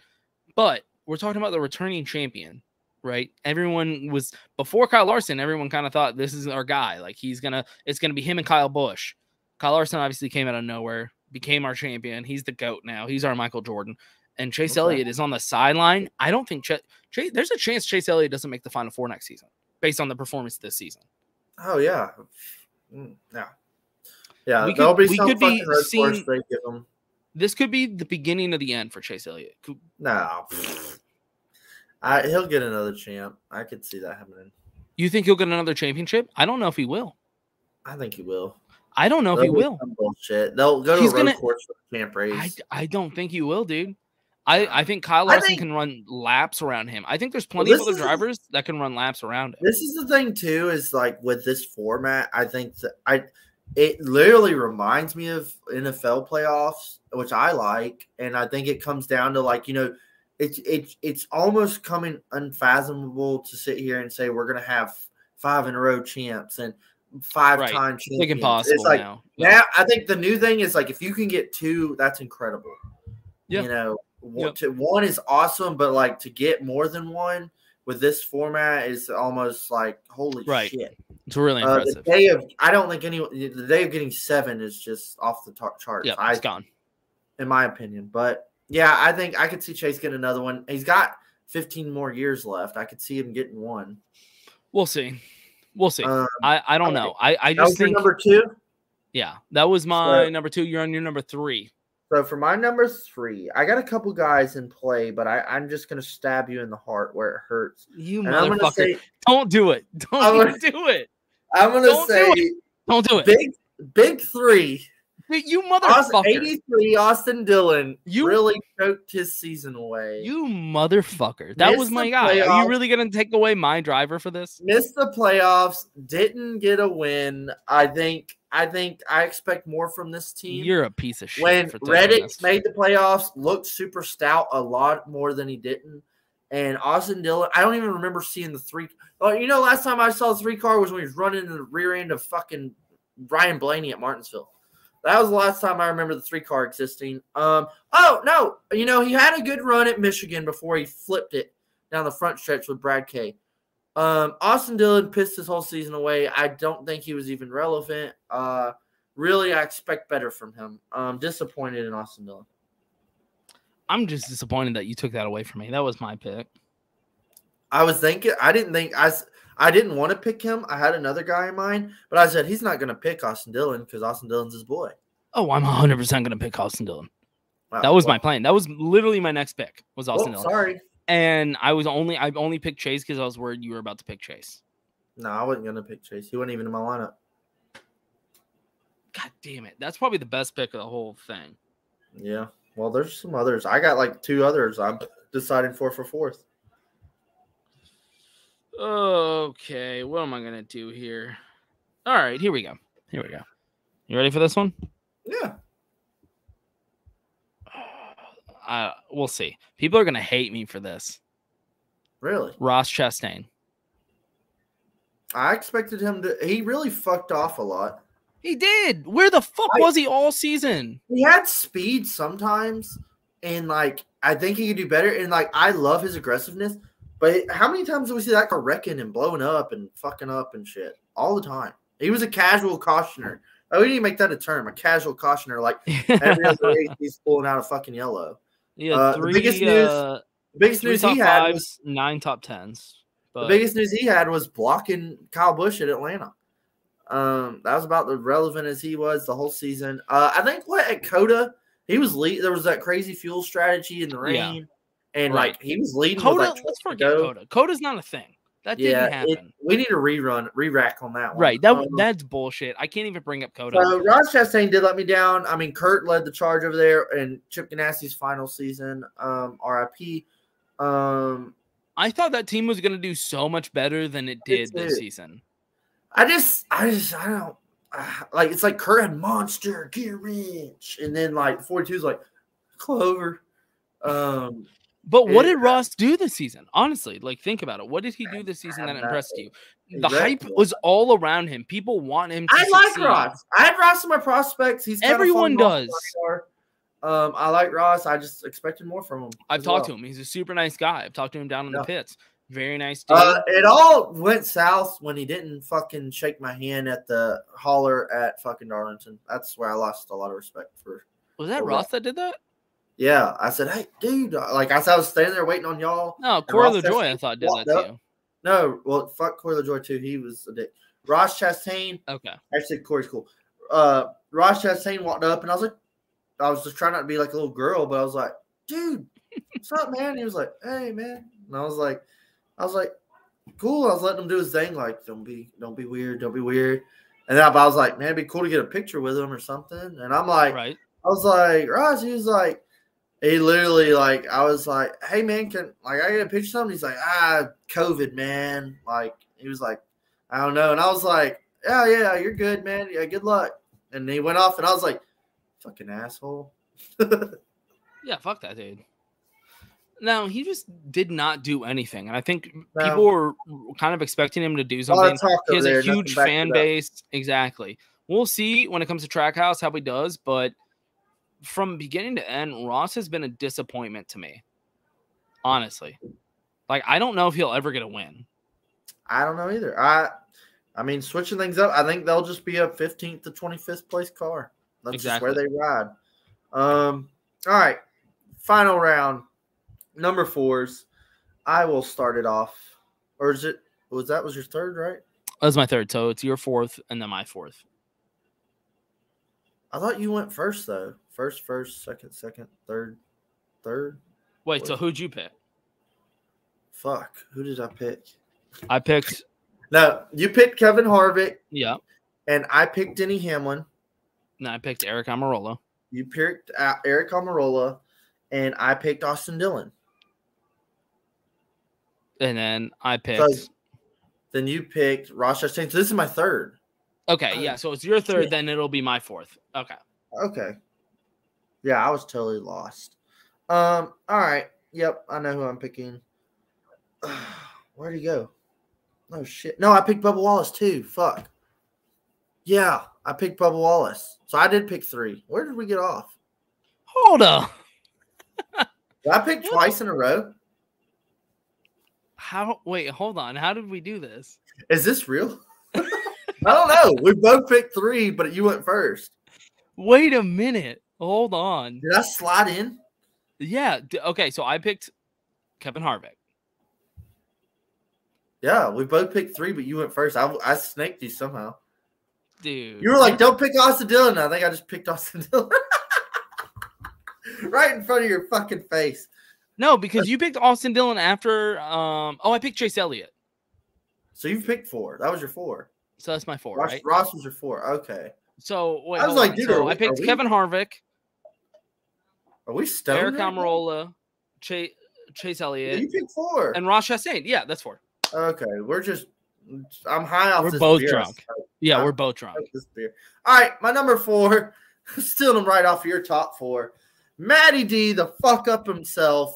But we're talking about the returning champion, right? Everyone was before Kyle Larson, everyone kind of thought this is our guy. Like he's going to, it's going to be him and Kyle Busch. Kyle Larson obviously came out of nowhere, became our champion. He's the GOAT now. He's our Michael Jordan. And Chase Okay. Elliott is on the sideline. I don't think Ch- Chase, there's a chance Chase Elliott doesn't make the final four next season based on the performance this season. Oh yeah, Mm, yeah, yeah. We could- be we could be fucking road course seeing- him. This could be the beginning of the end for Chase Elliott. Could- No, I, he'll get another champ. I could see that happening. You think he'll get another championship? I don't know if he will. I think he will. I don't know if he be Bullshit. They'll go to He's a road gonna- course for the champ race. I, I don't think he will, dude. I, I think Kyle Larson think- can run laps around him. I think there's Well, plenty of other the- drivers that can run laps around him. This is the thing too, is like with this format, I think that I it literally reminds me of NFL playoffs, which I like, and I think it comes down to like you know, it's it's it's almost coming unfathomable to sit here and say we're gonna have five in a row champs and five Right. time It's like impossible It's like now. now I think the new thing is like if you can get two, that's incredible. Yeah. You know, one, Yep. to, one is awesome, but like to get more than one with this format is almost like holy Right. shit. It's really Uh, the day of I don't think any the day of getting seven is just off the tar- charts. yeah, I, it's gone. in my opinion. But yeah, I think I could see Chase getting another one. He's got 15 more years left. I could see him getting one. We'll see. We'll see. Um, I, I don't okay. know. I, I just your think number two. yeah, that was my So- number two. You're on your number three. So for my number three, I got a couple guys in play, but I, I'm just gonna stab you in the heart where it hurts. You And motherfucker. say- don't do it. Don't gonna- do it. I'm gonna Don't say it. Don't do it. big big three. You motherfucker. 83 Austin Dillon You- really choked his season away. You motherfucker. That was my guy. Are you really gonna take away my driver for this? missed the playoffs, didn't get a win. I think I think I expect more from this team. You're a piece of shit. when Reddick made the playoffs, looked super stout a lot more than he didn't. And Austin Dillon, I don't even remember seeing the three. Oh, you know, last time I saw the three car was when he was running in the rear end of fucking Ryan Blaney at Martinsville. That was the last time I remember the three car existing. Um, oh no, you know he had a good run at Michigan before he flipped it down the front stretch with Brad K. Um, Austin Dillon pissed his whole season away. I don't think he was even relevant. Uh, really, I expect better from him. I'm disappointed in Austin Dillon. I'm just disappointed that you took that away from me. That was my pick. I was thinking, I didn't think I, I didn't want to pick him. I had another guy in mind, but I said he's not going to pick Austin Dillon because Austin Dillon's his boy. Oh, I'm 100 percent gonna pick Austin Dillon. Wow, That was well- my plan. That was literally my next pick. Was Austin well, Dillon. sorry. and I was only I only picked Chase because I was worried you were about to pick Chase. No, I wasn't gonna pick Chase. He wasn't even in my lineup. God damn it. That's probably the best pick of the whole thing. Yeah. Well, there's some others. I got like two others. I'm deciding for for fourth. Okay, what am I gonna do here? All right, here we go. Here we go. You ready for this one? Yeah. Uh, we'll see. People are gonna hate me for this. Really? Ross Chastain. I expected him to. He really fucked off a lot. He did. Where the fuck I- was he all season? He had speed sometimes, and like I think he could do better. And like I love his aggressiveness, but how many times do we see that guy wrecking and blowing up and fucking up and shit all the time? He was a casual cautioner. Oh, we need to make that a term, a casual cautioner. Like every other race, he's pulling out a fucking yellow. Yeah, Uh, three. the biggest news, uh, the biggest news he had fives, was nine top tens. But the biggest news he had was blocking Kyle Busch at Atlanta. Um, that was about the relevant as he was the whole season. Uh, I think what at COTA he was lead. There was that crazy fuel strategy in the rain, Yeah. And Right. like he was leading. COTA, like, let's forget go. COTA. COTA's not a thing. That Yeah, didn't happen. it- we need a rerun, re-rack on that one. right. That Um, that's bullshit. I can't even bring up COTA. So Ross Chastain did let me down. I mean, Kurt led the charge over there in Chip Ganassi's final season. Um, RIP. Um, I thought that team was gonna do so much better than it did this season. I just, I just, I don't ah, like. It's like Kurt had monster gear wrench, and then like 42 is like Clover. Um, But what did Ross do this season? Honestly, like think about it. What did he do this season that impressed you? The hype was all around him. People want him to I like. Ross. I had Ross in my prospects. He's Everyone does. Um, I like Ross. I just expected more from him. I've talked well. to him. He's a super nice guy. I've talked to him down in Yeah. the pits. Very nice dude. Uh, it all went south when he didn't fucking shake my hand at the holler at fucking Darlington. That's where I lost a lot of respect for. was that Ross that did that? Yeah, I said, "Hey, dude!" Like I said, I was standing there waiting on y'all. No, Corey LaJoie, I thought did that walked to up. you. No, well, fuck Corey LaJoie too. He was a dick. Ross Chastain. Okay. Actually, Corey's cool. Uh, Ross Chastain walked up, and I was like, I was just trying not to be like a little girl, but I was like, dude, what's up, man? He was like, hey, man, and I was like, I was like, cool. I was letting him do his thing, like, don't be, don't be weird, don't be weird. And then I was like, man, it'd be cool to get a picture with him or something. And I'm like, right. I was like, Ross, he was like, he literally like, I was like, hey man, can like I get a picture of something? He's like, ah, COVID, man. Like he was like, I don't know. And I was like, yeah, yeah, you're good, man. Yeah, good luck. And he went off, and I was like, fucking asshole. Yeah, fuck that dude. No, he just did not do anything, and I think No. people were kind of expecting him to do A lot of something. He has over a huge fan base. Exactly. We'll see when it comes to Trackhouse how he does, but from beginning to end, Ross has been a disappointment to me. Honestly, like I don't know if he'll ever get a win. I don't know either. I, I mean, switching things up. I think they'll just be a 15th to 25th place car. That's just where they ride. Um. All right. Final round, number fours. I will start it off, or is it? Was that was your third, right? That's my third, so it's your fourth and then my fourth. I thought you went first though. First, first, second, second, third, third. Wait, so who'd you pick? Fuck. Who did I pick? I picked. No, you picked Kevin Harvick, Yeah, and I picked Denny Hamlin. no, I picked Eric Almirola. You picked uh, Eric Almirola, and I picked Austin Dillon. And then I picked. So then you picked Ross Chastain. So this is my third. Okay, yeah. So it's your third, then it'll be my fourth. Okay. Okay. Yeah, I was totally lost. Um. All right. Yep, I know who I'm picking. Where'd he go? Oh shit. No, I picked Bubba Wallace too. Fuck. Yeah, I picked Bubba Wallace. So I did pick three. Where did we get off? Hold on. Did I pick twice in a row? How? Wait, hold on. How did we do this? Is this real? I don't know. We both picked three, but you went first. Wait a minute. Hold on. Did I slide in? Yeah. Okay. So I picked Kevin Harvick. Yeah, we both picked three, but you went first. I, I snaked you somehow. Dude. You were like, "Don't pick Austin Dillon." I think I just picked Austin Dillon right in front of your fucking face. No, because you picked Austin Dillon after. Um. Oh, I picked Chase Elliott. So you picked four. That was your four. So that's my four, Ross, right? Ross was your four. Okay. So wait, I was like, dude, So we- I picked are we- Kevin Harvick, Are we stoned? Eric? Almirola, Chase Chase Yeah, Elliott, you picked four. and Ross Chastain. Yeah, that's four. Okay, we're just. I'm high off. We're both beer. drunk. Yeah, I'm we're both drunk. This beer. All right, my number four, stealing them right off your top four. Matty D, the fuck up himself,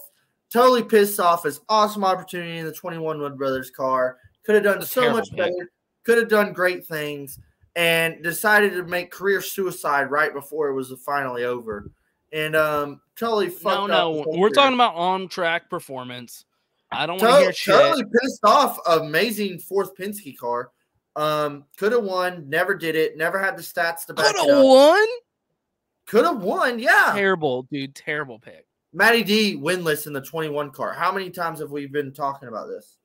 totally pissed off his awesome opportunity in the 21 Wood Brothers car. Could have done so much pick. better. Could have done great things, and decided to make career suicide right before it was finally over. And um, totally fucked No, up. no, we're talking about on track performance. I don't want to hear shit. Totally pissed off. Amazing fourth Penske car. Um, could have won. Never did it. Never had the stats to back Could it have won. Could have won. Yeah. Terrible, dude. Terrible pick. Matty D winless in the 21 car. How many times have we been talking about this?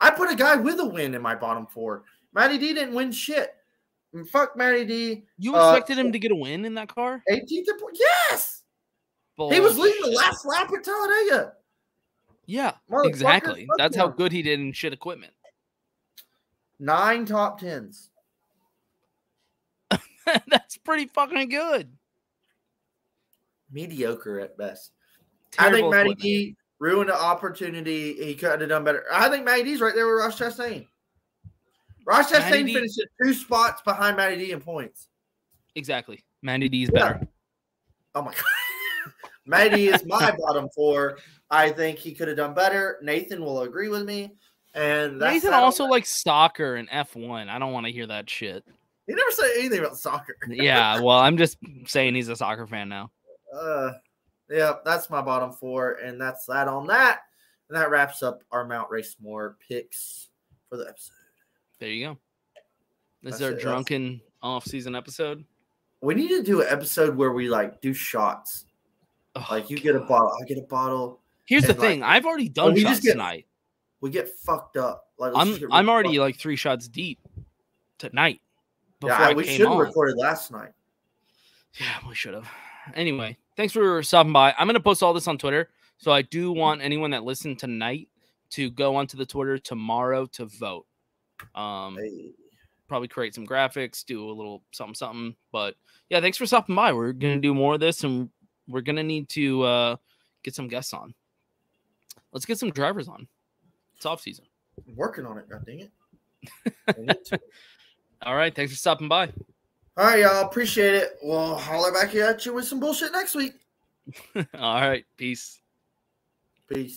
I put a guy with a win in my bottom four. Matty D didn't win shit. And fuck Matty D. You Uh, expected him to get a win in that car? 18th. po- Yes. He was leading the last lap at Talladega. Yeah, exactly. That's how good he did in shit equipment. Nine top tens. That's pretty fucking good. mediocre at best. I think Terrible Matty. D ruined the opportunity. He could have done better. I think Matty D's right there with Ross Chastain. Ross Matty Chastain D- finished at two spots behind Matty D in points. Exactly. Matty D's Yeah. better. Oh my god. Matty is my bottom four. I think he could have done better. Nathan will agree with me. And that's Nathan also likes soccer and F1. I don't want to hear that shit. he never said anything about soccer. Yeah, well, I'm just saying he's a soccer fan now. Uh, yeah, that's my bottom four, and that's that on that. And that wraps up our Mount Racemore picks for the episode. There you go. This is our it, drunken off-season episode. We need to do an episode where we like do shots. Oh, like you get a bottle, I get a bottle. Here's the and, like, thing. I've already done shots get- tonight. We get fucked up. Like I'm get I'm already fucked- like three shots deep tonight. Before Yeah, I we should have recorded last night. Yeah, we should have. Anyway, thanks for stopping by. I'm gonna post all this on Twitter. So I do want anyone that listened tonight to go onto the Twitter tomorrow to vote. Um probably create some graphics, do a little something something. But yeah, thanks for stopping by. We're gonna do more of this and we're gonna need to uh get some guests on. Let's get some drivers on. It's off season. I'm working on it. God dang it. To. All right, thanks for stopping by. All right, y'all. Appreciate it. We'll holler back at you with some bullshit next week. All right, peace. Peace.